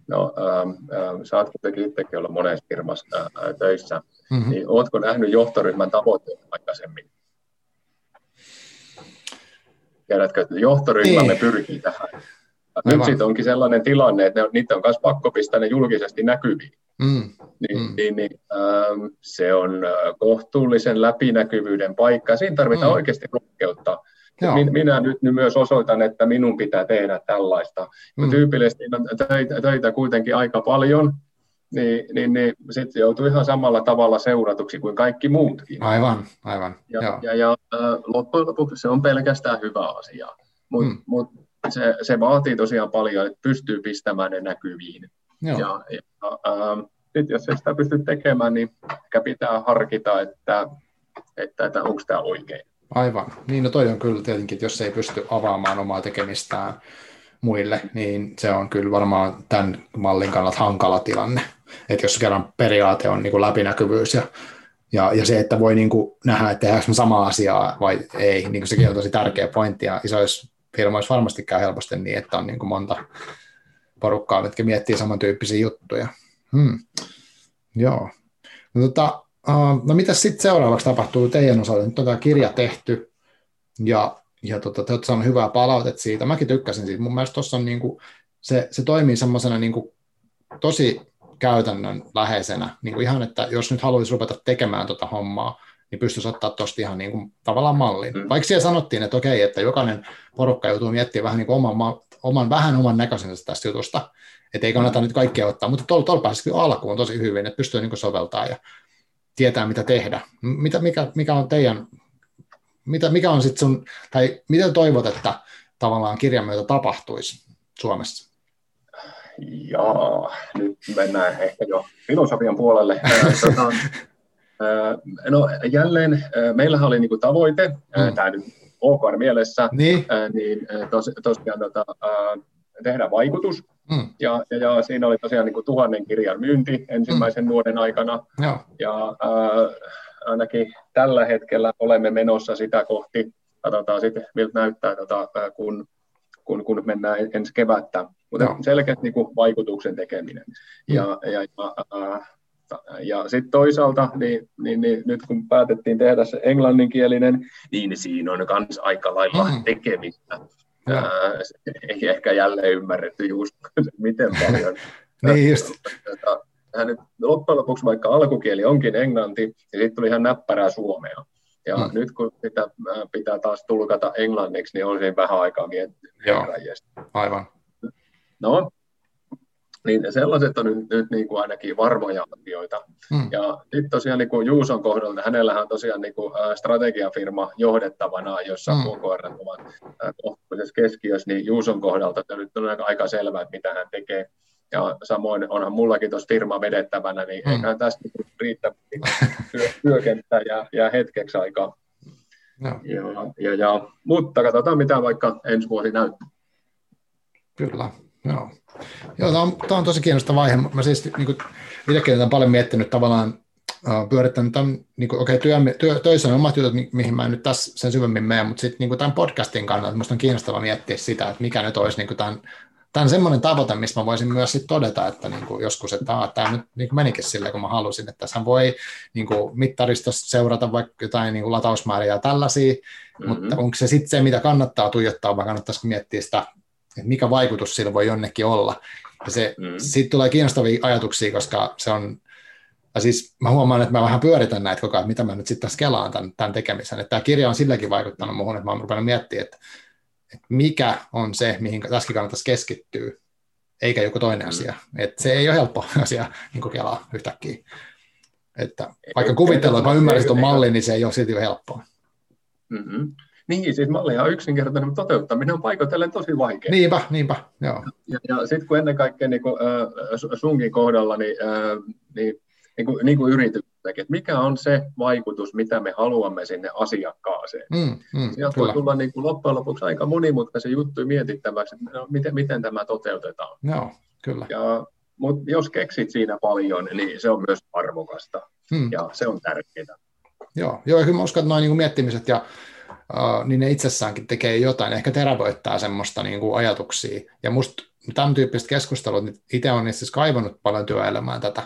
No, ähm, ähm, sä oot kuitenkin itsekin olla monessa firmassa äh, töissä, mm-hmm. niin ootko nähnyt johtoryhmän tavoitteet aikaisemmin? Tiedätkö, että johtoryhmämme niin. pyrkii tähän. Nyt sitten onkin sellainen tilanne, että ne, niitä on myös pakko pistää ne julkisesti näkyviin. Mm. Niin, mm. niin, niin ähm, se on äh, kohtuullisen läpinäkyvyyden paikka. Siinä tarvitaan mm. oikeasti rohkeutta Min, minä nyt myös osoitan, että minun pitää tehdä tällaista. Mm. Tyypillisesti on töitä, töitä kuitenkin aika paljon, niin, niin, niin sitten joutuu ihan samalla tavalla seuratuksi kuin kaikki muutkin. Aivan, aivan. Ja, ja, ja, ja loppujen lopuksi se on pelkästään hyvä asia, mutta mm. mut se, se vaatii tosiaan paljon, että pystyy pistämään ne näkyviin. Joo. Ja, ja ähm, sit jos ei sitä pysty tekemään, niin ehkä pitää harkita, että, että, että onko tämä oikein. Aivan. Niin, no toi on kyllä tietenkin, että jos ei pysty avaamaan omaa tekemistään muille, niin se on kyllä varmaan tämän mallin kannalta hankala tilanne. Että jos kerran periaate on niin kuin läpinäkyvyys ja, ja, ja se, että voi niin kuin nähdä, että tehdäänkö me samaa asiaa vai ei, niin kuin sekin on tosi tärkeä pointti. Ja isoissa firmoissa varmasti käy helposti niin, että on niin kuin monta porukkaa, jotka miettii samantyyppisiä juttuja. Hmm. Joo. No, tota, Uh, no mitä sitten seuraavaksi tapahtuu teidän osalta? Nyt on tämä kirja tehty ja, ja tota, te olette saaneet hyvää palautetta siitä. Mäkin tykkäsin siitä. Mun mielestä tuossa on niinku, se, se toimii semmoisena niinku, tosi käytännön läheisenä. Niinku ihan, että jos nyt haluaisi rupeta tekemään tuota hommaa, niin pystyisi ottaa tuosta ihan niin kuin, tavallaan mallin. Mm. Vaikka siellä sanottiin, että okei, että jokainen porukka joutuu miettimään vähän niin kuin oman, oman, vähän oman näköisensä tästä jutusta, että ei kannata nyt kaikkea ottaa, mutta tuolla, tuolla pääsisi alkuun tosi hyvin, että pystyy niin soveltaa ja tietää, mitä tehdä. Mitä, mikä, mikä on teidän, mitä, mikä on sitten sun, tai mitä toivot, että tavallaan kirjan myötä tapahtuisi Suomessa? Joo, nyt mennään ehkä jo filosofian puolelle. tota, no jälleen, meillähän oli niinku tavoite, mm. tämä nyt OKR mielessä, niin, niin tos, tosiaan tota, tehdä vaikutus. Mm. Ja, ja, ja siinä oli tosiaan niin kuin tuhannen kirjan myynti ensimmäisen mm. vuoden aikana. Joo. Ja ää, ainakin tällä hetkellä olemme menossa sitä kohti. Katsotaan sitten, miltä näyttää, tota, kun, kun, kun mennään ensi kevättä. Mutta selkeät niin kuin, vaikutuksen tekeminen. Mm. Ja, ja, ja, ää, ja sitten toisaalta, niin, niin, niin, nyt kun päätettiin tehdä se englanninkielinen, niin siinä on myös aika lailla mm. tekemistä. Ää, ei ehkä jälleen ymmärretty just, miten paljon. niin just. Hän nyt loppujen lopuksi, vaikka alkukieli onkin englanti, niin sitten tuli ihan näppärää suomea. Ja mm. nyt kun sitä pitää taas tulkata englanniksi, niin on siinä vähän aikaa miettiä. Joo, aivan. No, niin sellaiset on nyt, nyt niin kuin ainakin varmoja asioita. Mm. Ja sitten tosiaan niin kuin Juuson kohdalta, hänellähän on tosiaan niin kuin strategiafirma johdettavana, jossa mm. OKR ovat kohtuullisessa keskiössä, niin Juuson kohdalta nyt on aika selvää, että mitä hän tekee. Ja samoin onhan mullakin tuossa firma vedettävänä, niin mm. eiköhän tästä riittää työ, työkenttää ja, ja hetkeksi aikaa. No. Ja, ja, ja, mutta katsotaan, mitä vaikka ensi vuosi näyttää. Kyllä, joo. Joo, tämä on, tämä on tosi kiinnostava vaihe. Mä siis niin kuin, itsekin olen paljon miettinyt tavallaan uh, pyörittänyt tämän, niin kuin, okay, työ, työ, töissä on omat jutut, mihin mä en nyt tässä sen syvemmin mene, mutta sitten niin tämän podcastin kannalta minusta on kiinnostava miettiä sitä, että mikä nyt olisi niin kuin tämän, tämän semmoinen tavoite, missä mä voisin myös sit todeta, että niin kuin joskus, että ah, tämä nyt niin kuin menikin silleen, kun mä halusin, että tässä voi niin kuin mittaristossa seurata vaikka jotain niin kuin latausmääriä ja tällaisia, mm-hmm. mutta onko se sitten se, mitä kannattaa tuijottaa, vai kannattaisiko miettiä sitä että mikä vaikutus sillä voi jonnekin olla. Ja se, mm. siitä tulee kiinnostavia ajatuksia, koska se on, ja siis mä huomaan, että mä vähän pyöritän näitä koko ajan, mitä mä nyt sitten tässä kelaan tämän, tämän tekemisen. Että tämä kirja on silläkin vaikuttanut muuhun, että mä oon ruvennut miettimään, että, että mikä on se, mihin tässäkin kannattaisi keskittyä, eikä joku toinen mm. asia. Että se ei ole helppo asia niin kelaa yhtäkkiä. Että vaikka kuvitellaan, että mä ymmärrän tuon mallin, niin se ei ole silti helppoa. Mm-hmm. Niin, siis malli on yksinkertainen, mutta toteuttaminen on paikoitellen tosi vaikea. Niinpä, niinpä, joo. Ja, ja sitten kun ennen kaikkea niin kuin, äh, sunkin kohdalla, niin, äh, niin, niin kuin, niin kuin yrityksetkin, että mikä on se vaikutus, mitä me haluamme sinne asiakkaaseen. Mm, mm, Sieltä voi tulla niin kuin loppujen lopuksi aika monimutkaisen juttu mietittäväksi, että no, miten, miten tämä toteutetaan. Joo, kyllä. Ja, mutta jos keksit siinä paljon, niin se on myös arvokasta mm. ja se on tärkeää. Joo, joo ja kyllä mä uskon, että noin niin miettimistä ja niin ne itsessäänkin tekee jotain, ehkä terävoittaa semmoista niin kuin ajatuksia. Ja musta tämän tyyppistä keskustelua, niin itse olen itse kaivannut paljon työelämään tätä,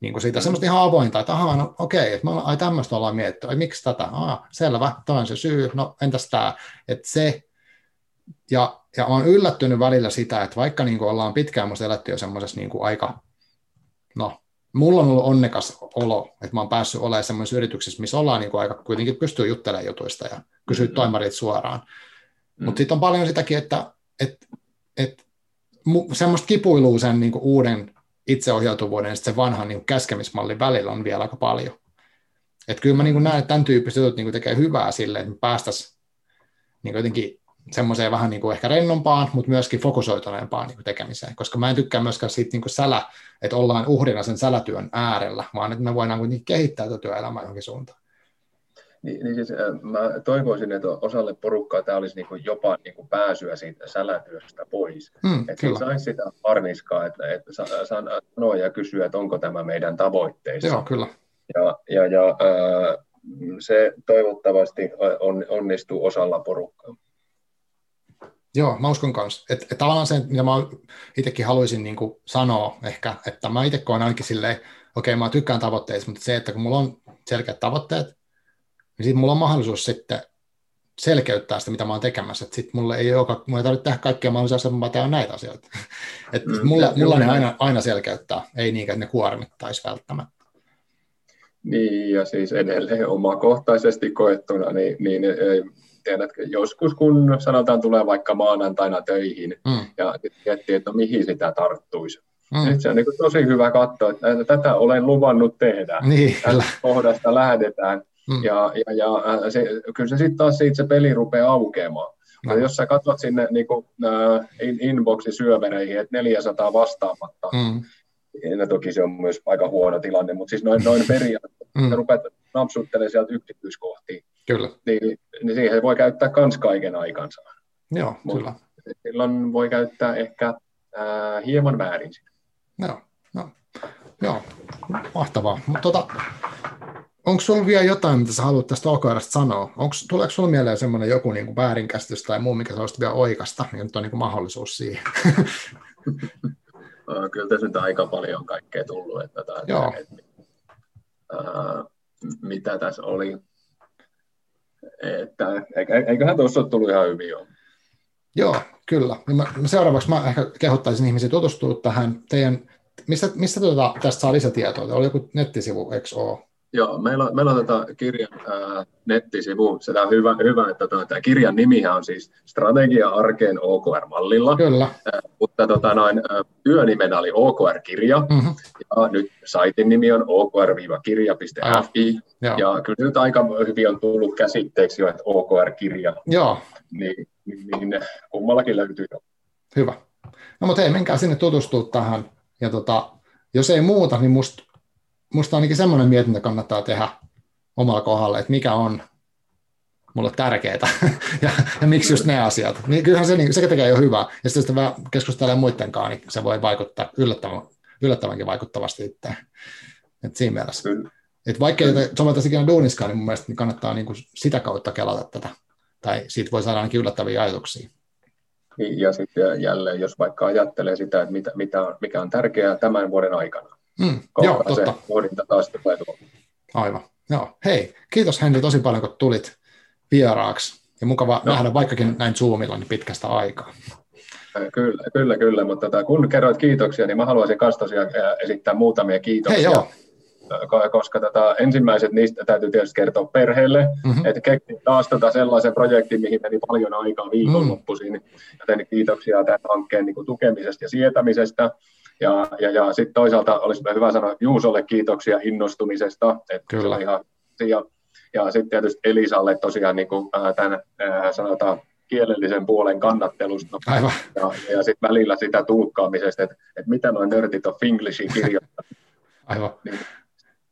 niin kuin siitä mm. semmoista ihan avointa, että ahaa, no okei, että me ollaan, ai tämmöistä ollaan mietitty, ai miksi tätä, ah, selvä, toi on se syy, no entäs tämä, että se, ja, ja olen yllättynyt välillä sitä, että vaikka niin kuin ollaan pitkään musta eletty jo semmoisessa niin kuin aika, no mulla on ollut onnekas olo, että mä oon päässyt olemaan semmoisessa yrityksessä, missä ollaan niin kuin aika kuitenkin pystyy juttelemaan jutuista ja kysyä mm-hmm. toimarit suoraan. Mm-hmm. Mutta sitten on paljon sitäkin, että et, et, mu, semmoista kipuilua sen niin kuin uuden itseohjautuvuuden ja sen vanhan niin kuin käskemismallin välillä on vielä aika paljon. Että kyllä mä niin kuin näen, että tämän tyyppiset jutut niin kuin tekee hyvää sille, että me päästäisiin niin jotenkin semmoiseen vähän niin kuin ehkä rennompaan, mutta myöskin fokusoituneempaan niin kuin tekemiseen, koska mä en tykkää myöskään siitä niin kuin sälä, että ollaan uhrina sen sälätyön äärellä, vaan että me voidaan kuitenkin kehittää tätä työelämää johonkin suuntaan. Niin, niin siis, äh, mä toivoisin, että osalle porukkaa tämä olisi niin kuin jopa niin kuin pääsyä siitä sälätyöstä pois. Mm, että saisi sitä harniskaa, että, että sanoa ja kysyä, että onko tämä meidän tavoitteissa. Joo, kyllä. Ja, ja, ja äh, se toivottavasti on, onnistuu osalla porukkaa. Joo, mä uskon kanssa. Että et tavallaan se, mitä mä itsekin haluaisin niin kuin sanoa ehkä, että mä itse koen ainakin silleen, okei, okay, mä tykkään tavoitteista, mutta se, että kun mulla on selkeät tavoitteet, niin sitten mulla on mahdollisuus sitten selkeyttää sitä, mitä mä oon tekemässä. Että sitten mulle ei, ole, mulla ei tarvitse tehdä kaikkea mahdollisia asioita, mä teen näitä asioita. Että mm, mulla, mulla ne aina, aina selkeyttää, ei niinkään, että ne kuormittaisi välttämättä. Niin, ja siis edelleen omakohtaisesti koettuna, niin, niin tiedätkö, joskus kun sanotaan tulee vaikka maanantaina töihin mm. ja miettii, että no, mihin sitä tarttuisi. Mm. Se on niin tosi hyvä katsoa, että tätä olen luvannut tehdä. Niin, Tästä kohdasta lähdetään. Mm. Ja, ja, ja se, kyllä se sitten taas siitä se peli rupeaa aukeamaan. No. jos sä katsot sinne niin kuin, uh, in, inboxi syövereihin, että 400 vastaamatta, mm. ja toki se on myös aika huono tilanne, mutta siis noin, noin periaatteessa, mm. rupeat napsuttelemaan sieltä yksityiskohtiin. Kyllä. Niin, niin siihen voi käyttää kans kaiken aikansa. Joo, Mut, kyllä. silloin voi käyttää ehkä ää, hieman väärin sitä. Joo, no, joo, mahtavaa. Mutta tota, onko sinulla vielä jotain, mitä sä haluat tästä OKRstä sanoa? Onks, tuleeko sinulla mieleen semmoinen joku niin kuin väärinkäsitys tai muu, mikä sä olisit vielä oikasta, ja nyt on niin kuin mahdollisuus siihen? Kyllä tässä nyt aika paljon kaikkea tullut, että, tämä, Joo. että, ää, mitä tässä oli. Että, eiköhän tuossa ole tullut ihan hyvin jo. Joo, kyllä. Mä, seuraavaksi mä ehkä kehottaisin ihmisiä tutustua tähän teidän, mistä, mistä tuota, tästä saa lisätietoa? Oli joku nettisivu, eikö ole? Joo, meillä on, meillä on tätä kirjan ää, nettisivu. Se on hyvä, hyvä että tämä, tämä kirjan nimihän on siis Strategia arkeen OKR-mallilla. Kyllä. Ää, mutta tota, noin, työnimenä oli OKR-kirja. Mm-hmm. Ja nyt saitin nimi on okr-kirja.fi. Ja, ja kyllä nyt aika hyvin on tullut käsitteeksi jo, että OKR-kirja. Joo. Niin, niin, niin kummallakin löytyy jo. Hyvä. No mutta hei, menkää sinne tutustua tähän. Ja tota, jos ei muuta, niin musta musta ainakin semmoinen mietintä kannattaa tehdä omalla kohdalla, että mikä on mulle tärkeää ja, ja miksi just ne asiat. Niin kyllähän se, niin, se tekee jo hyvää. Ja sitten sitä vähän keskustelee muidenkaan, niin se voi vaikuttaa yllättävän, yllättävänkin vaikuttavasti itse. Et siinä mielessä. Et vaikka ei soveltaisi ikinä duuniskaan, niin mun mielestä niin kannattaa niin kuin sitä kautta kelata tätä. Tai siitä voi saada ainakin yllättäviä ajatuksia. Niin, ja sitten jälleen, jos vaikka ajattelee sitä, että mitä, mitä mikä on tärkeää tämän vuoden aikana, Mm, joo, totta. pohdinta taas tulee Aivan. Joo. Hei, kiitos Henri tosi paljon, kun tulit vieraaksi. Ja mukava no. nähdä vaikkakin näin Zoomilla niin pitkästä aikaa. Kyllä, kyllä, kyllä, mutta tota, kun kerroit kiitoksia, niin mä haluaisin myös tosiaan esittää muutamia kiitoksia. Hei, joo. Koska tota, ensimmäiset niistä täytyy tietysti kertoa perheelle, mm-hmm. että keksin taas tota sellaisen projektin, mihin meni paljon aikaa viikonloppuisin, mm. joten kiitoksia tämän hankkeen niin kuin, tukemisesta ja sietämisestä. Ja, ja, ja sitten toisaalta olisi hyvä sanoa Juusolle kiitoksia innostumisesta. Että Kyllä. Se on ihan, ja, ja sitten tietysti Elisalle tosiaan niin kuin, äh, tämän äh, sanotaan kielellisen puolen kannattelusta. Aivan. Ja, ja sitten välillä sitä tulkkaamisesta, että, että mitä noin nörtit on Finglishin kirjoittanut. Aivan. Niin,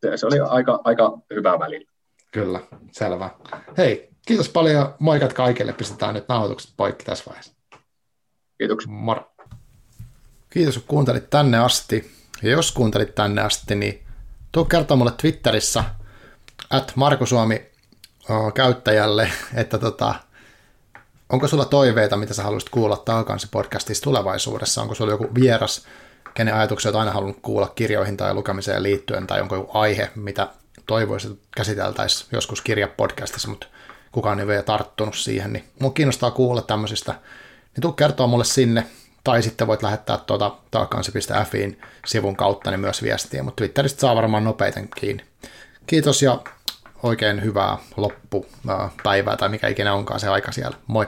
se, se oli aika, aika hyvä välillä. Kyllä, selvä. Hei, kiitos paljon moikat kaikille. Pistetään nyt nauhoitukset poikki tässä vaiheessa. Kiitoksia. Moro. Kiitos, kun kuuntelit tänne asti. Ja jos kuuntelit tänne asti, niin tuu kertoa mulle Twitterissä at Marko Suomi käyttäjälle, että tota, onko sulla toiveita, mitä sä haluaisit kuulla Taakansi podcastissa tulevaisuudessa? Onko sulla joku vieras, kenen ajatuksia olet aina halunnut kuulla kirjoihin tai lukemiseen liittyen, tai onko joku aihe, mitä toivoisit käsiteltäisiin joskus kirjapodcastissa, mutta kukaan ei vielä tarttunut siihen, niin mua kiinnostaa kuulla tämmöisistä, niin tuu kertoa mulle sinne, tai sitten voit lähettää tuota taakansi.fiin sivun kautta niin myös viestiä, mutta Twitteristä saa varmaan nopeiten kiinni. Kiitos ja oikein hyvää loppupäivää tai mikä ikinä onkaan se aika siellä. Moi!